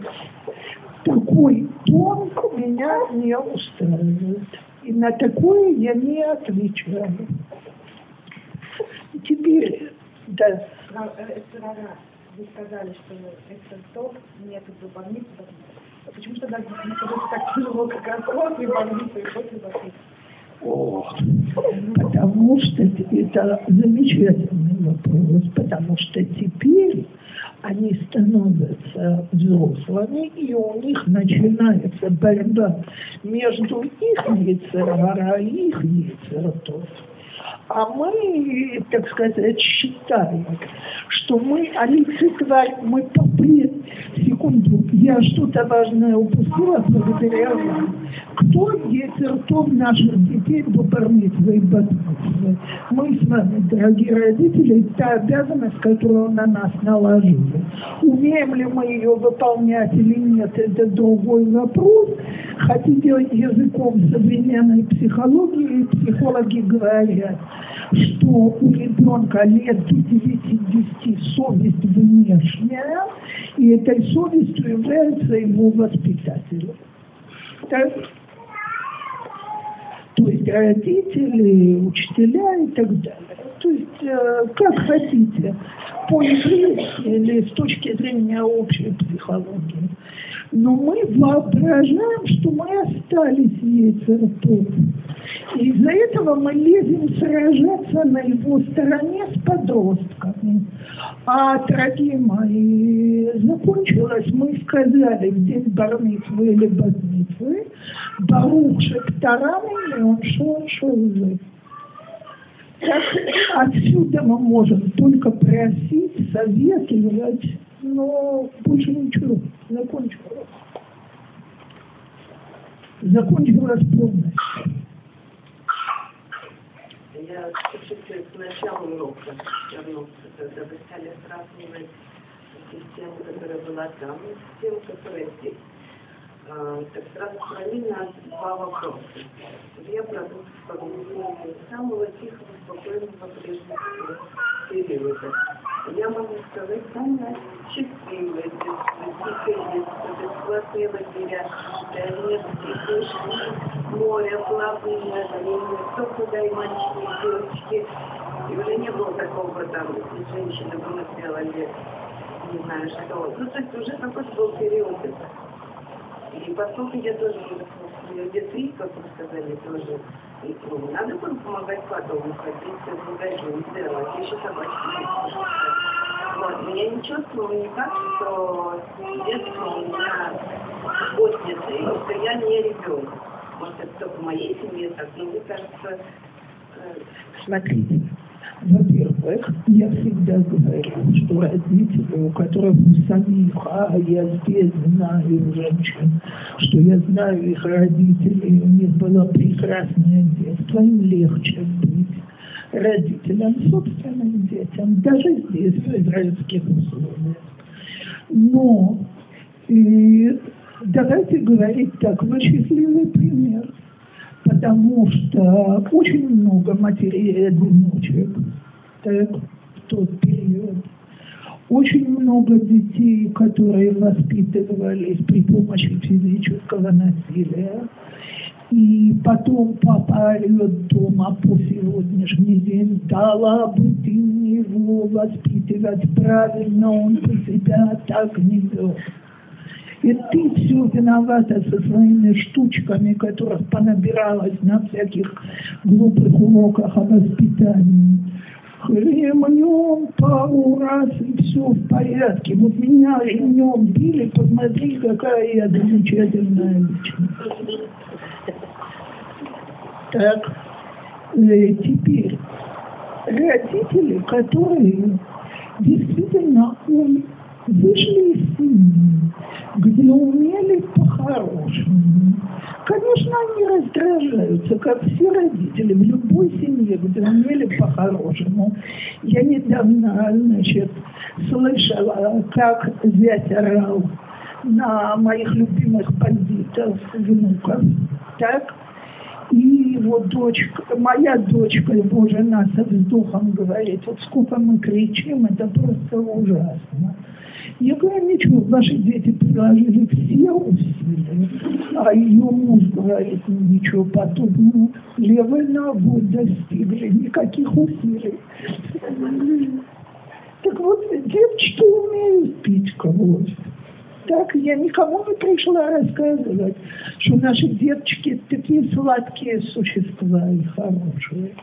Такой тон меня не устраивает. И на такое я не отвечаю. Теперь, да. Рара, вы сказали, что это тот метод больницы. Почему что тогда не так тяжело, как раз после больницы и после больницы? О, потому что это замечательный вопрос, потому что теперь они становятся взрослыми, и у них начинается борьба между их яйцерара и их яйцератов. А мы, так сказать, считаем, что мы олицетворяем, мы попри... Секунду, я что-то важное упустила благодаря вам. Кто есть ртом наших детей до бармитвы и? Мы с вами, дорогие родители, та обязанность, которую на нас наложили. Умеем ли мы ее выполнять или нет, это другой вопрос. Хотите языком современной психологии, психологи говорят, что у ребенка лет до 9-10 совесть внешняя, и этой совестью является его воспитатель. Так? То есть родители, учителя и так далее. То есть, э, как хотите, по еврейски или с точки зрения общей психологии. Но мы воображаем, что мы остались яйцеротов. И из-за этого мы лезем сражаться на его стороне с подростками. А, дорогие мои, закончилось, мы сказали в день бармитвы или базмитвы, Барух Шептарами, и он шел, шел так, отсюда мы можем только просить, советовать, но больше ничего. Закончилось. Закончилось полностью я чуть-чуть к началу урока вернуться, когда вы стали сравнивать систему, которая была там, и систему, которая здесь. А, так сразу параллельно два вопроса. Я продукт поведения самого тихого, спокойного прежнего периода. Я могу сказать, самое счастливое детство, бесплатные лагеря, тихой море, плавные время, кто куда и мальчики, и девочки. И уже не было такого там, если женщина была сделали, не знаю что. Ну, то есть уже какой-то был период. И поскольку я тоже, где ты, как вы сказали, тоже надо было помогать потом, ходить в магазин, сделать, еще собачки. Вот, я не чувствовала никак, что детство у меня отнято, и что я не ребенок. Может, это только в моей семье так, но мне кажется... Э... Смотрите, во-первых, я всегда говорю, что родители, у которых самих, а я здесь знаю женщин, что я знаю их родителей, у них было прекрасное детство, им легче быть родителям, собственным детям, даже здесь, в израильских условиях. Но и давайте говорить так, вы счастливый пример – потому что очень много матерей-одиночек тот период. Очень много детей, которые воспитывались при помощи физического насилия. И потом папа орет дома по сегодняшний день, дала бы ты его воспитывать правильно, он бы себя так не вел. И ты все виновата со своими штучками, которых понабиралась на всяких глупых уроках о воспитании. Ремнем пару раз и все в порядке. Вот меня ремнем били, посмотри, какая я замечательная личность. Так, э, теперь родители, которые действительно вышли из семьи, где умели по-хорошему. Конечно, они раздражаются, как все родители в любой семье, где умели по-хорошему. Я недавно, значит, слышала, как зять орал на моих любимых бандитов, внуков. Так? И его дочка, моя дочка, его жена со вздохом говорит, вот сколько мы кричим, это просто ужасно. Я говорю, ничего, ваши дети приложили все усилия, а ее муж говорит, ну ничего подобного, левой ногой достигли, никаких усилий. Так вот, девочки умеют пить кровь. Так я никому не пришла рассказывать, что наши девочки такие сладкие существа и хорошие.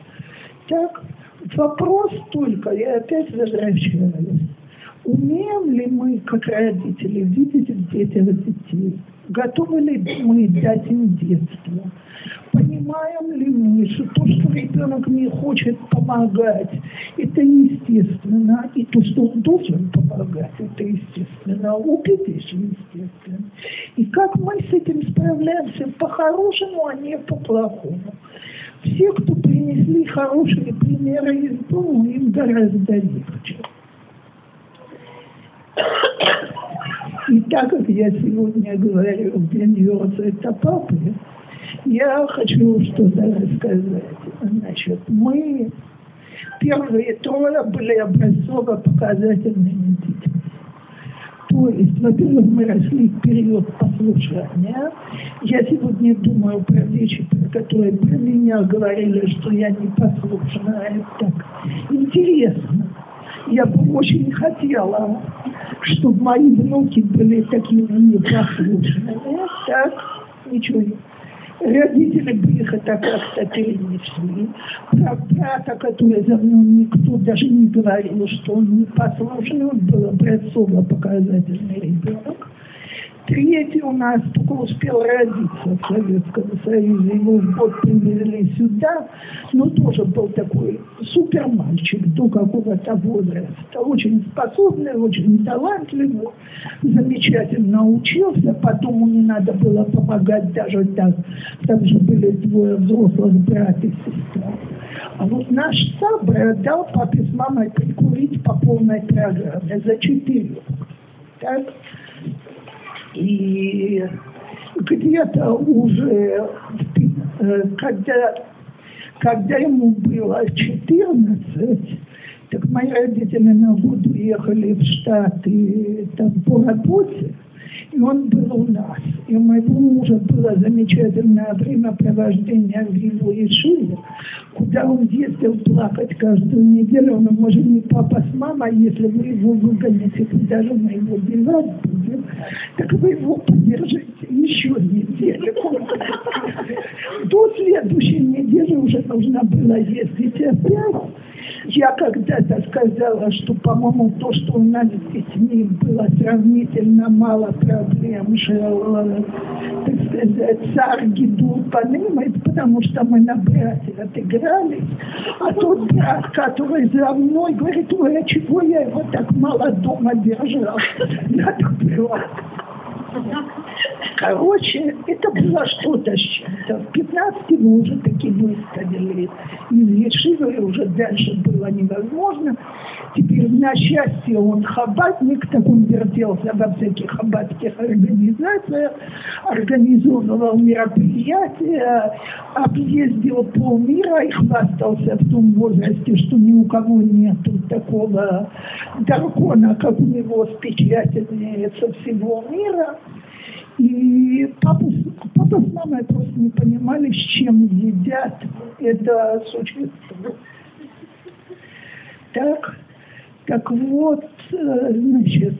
Так, вопрос только, я опять возвращаюсь Умеем ли мы, как родители, видеть в детях детей? Готовы ли мы дать им детство? Понимаем ли мы, что то, что ребенок не хочет помогать, это естественно, и то, что он должен помогать, это естественно, убедишь естественно. И как мы с этим справляемся по-хорошему, а не по-плохому. Все, кто принесли хорошие примеры из дома, им гораздо легче. И так как я сегодня говорю в день это папы, я хочу что-то рассказать. Значит, мы первые трое были образцово-показательными детьми. То есть, во-первых, мы росли в период послушания. Я сегодня думаю про вещи, про которые про меня говорили, что я не послушная. Так интересно. Я бы очень хотела чтобы мои внуки были такими непослушными. Так, ничего не Родители бы их это как-то перенесли. Про брата, который за мной никто даже не говорил, что он непослушный, он был образцово-показательный ребенок. Третий у нас только успел родиться в Советском Союзе. Его в год привезли сюда, но тоже был такой супер мальчик до какого-то возраста. Очень способный, очень талантливый, замечательно учился. Потом ему не надо было помогать даже так. Там же были двое взрослых брат и сестра. А вот наш Сабра дал папе с мамой прикурить по полной программе за четыре. Так? И где-то уже, э, когда, когда ему было 14, так мои родители на год уехали в Штаты там, по работе, и он был у нас. И у моего мужа было замечательное времяпровождение в его Ишиве, куда он ездил плакать каждую неделю. Он может не папа с мамой, если вы его выгоните, куда же мы его девать будем. Так вы его поддержите еще неделю. До следующей недели уже нужно было ездить опять. Я когда-то сказала, что, по-моему, то, что у нас с детьми было сравнительно мало проблем, жил, так сказать, царь Гидул Паным, потому что мы на брате отыгрались. А тот брат, который за мной, говорит, ой, а чего я его так мало дома держал? Надо было Короче, это было что-то с чем-то. В 15 мы уже таки выставили из Ешивы, уже дальше было невозможно. Теперь на счастье он хабатник, так он вертелся во всяких хабатских организациях, организовывал мероприятия, объездил полмира и хвастался в том возрасте, что ни у кого нет такого дракона, как у него с печатями со всего мира. И папа, папа с мамой просто не понимали, с чем едят это существо. Так, так вот, э, значит,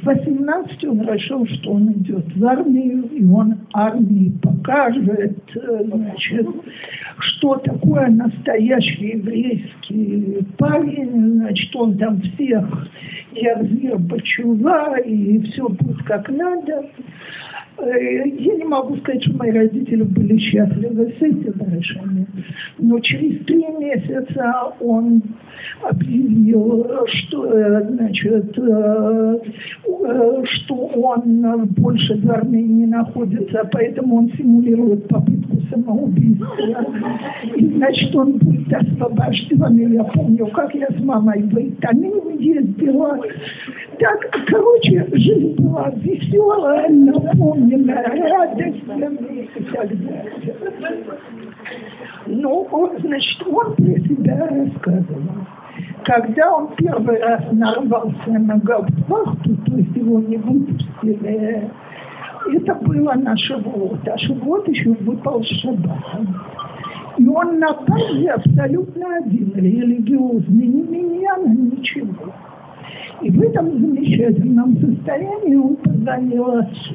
в 18 он решил, что он идет в армию, и он армии покажет, э, значит, что такое настоящий еврейский парень, значит, он там всех Ягзир Бачува, и все будет как надо. Э, я не могу сказать, что мои родители были счастливы с этим решением, но через три месяца он объявил, что, э, значит, э, что он больше в армии не находится, поэтому он симулирует попытку самоубийства. И, значит, он будет освобожден. Я помню, как я с мамой в Италию ездила. Так, короче, жизнь была веселая, радостями далее. Ну, он, значит, он про себя рассказывал. Когда он первый раз нарвался на гауптвахту, то есть его не выпустили, это было на Шавуот, а Шавуот еще выпал с шаббатом. И он на базе абсолютно один, религиозный, ни меня, ни ничего. И в этом замечательном состоянии он позвонил отцу.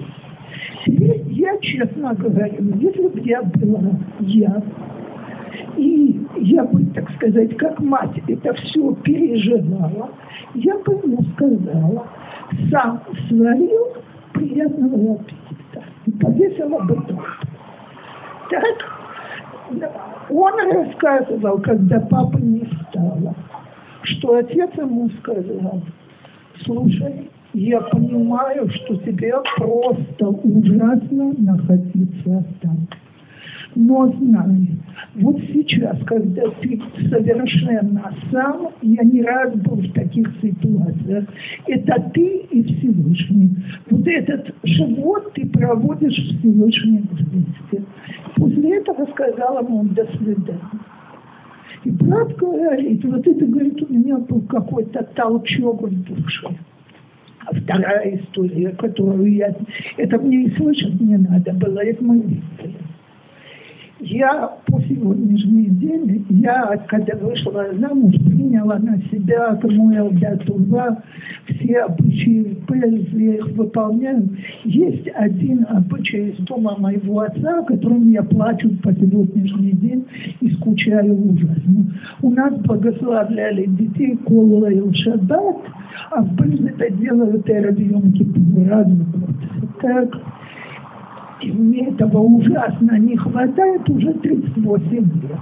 Теперь я, честно говорю, если бы я была я, и я бы, так сказать, как мать это все переживала, я бы ему сказала, сам сварил приятного аппетита и повесил об этом. Так, он рассказывал, когда папа не стало, что отец ему сказал, слушай, я понимаю, что тебе просто ужасно находиться там. Но знай, вот сейчас, когда ты совершенно сам, я не раз был в таких ситуациях, это ты и Всевышний. Вот этот живот ты проводишь Всевышним вместе. После этого сказала ему до свидания. И брат говорит, вот это, говорит, у меня был какой-то толчок в душе. Вторая история, которую я... Это мне и слышать не надо было, это мы я по сегодняшний день, я, когда вышла замуж, приняла на себя Камуэл Датува, все обычаи я их выполняю. Есть один обычай из дома моего отца, которым я плачу по сегодняшний день и скучаю ужасно. У нас благословляли детей Колла и Шаббат, а в ПЛЗ это делают Эраб Йом раз в год. Так, и мне этого ужасно не хватает уже 38 лет.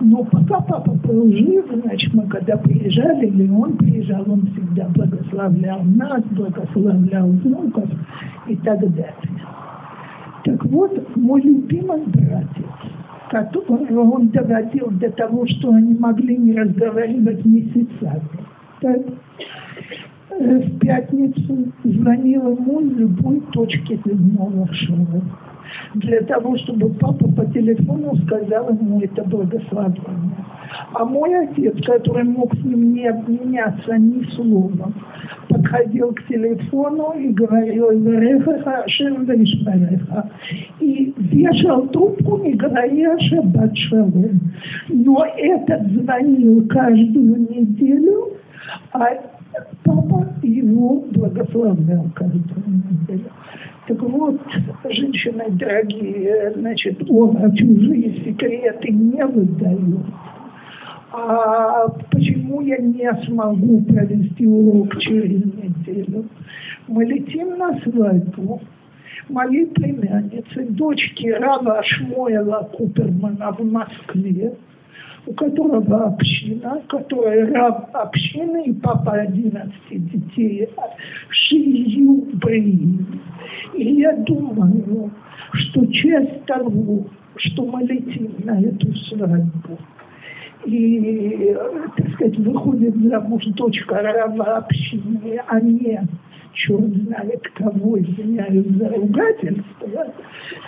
Но пока папа был жив, значит, мы когда приезжали, или он приезжал, он всегда благословлял нас, благословлял внуков и так далее. Так вот, мой любимый братец, которого он доводил до того, что они могли не разговаривать месяцами. Так, в пятницу звонила из любой точки земного шара для того, чтобы папа по телефону сказал ему это благословение. А мой отец, который мог с ним не обменяться ни словом, подходил к телефону и говорил «Вереха Хашем Вишмареха» и вешал трубку, не говоря «Шаббат шалом». Но этот звонил каждую неделю, а папа его благословлял каждую неделю. Так вот, женщины дорогие, значит, он чужие секреты не выдает. А почему я не смогу провести урок через неделю? Мы летим на свадьбу моей племянницы, дочки Рава Шмуэла Купермана в Москве, у которого община, которая раб общины и папа 11 детей, шию бреем. И я думаю, что часть того, что мы летим на эту свадьбу, и, так сказать, выходит замуж дочка раба общины, а не черт знает кого, извиняюсь за ругательство,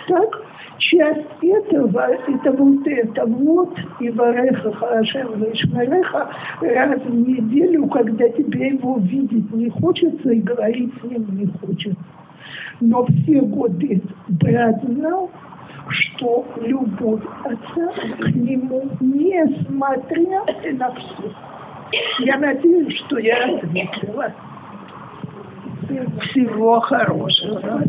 так, часть этого, это вот это вот, и вареха хорошем вишмареха, раз в неделю, когда тебе его видеть не хочется и говорить с ним не хочется. Но все годы брат знал, что любовь отца к нему, несмотря на все. Я надеюсь, что я ответила. Всего хорошего.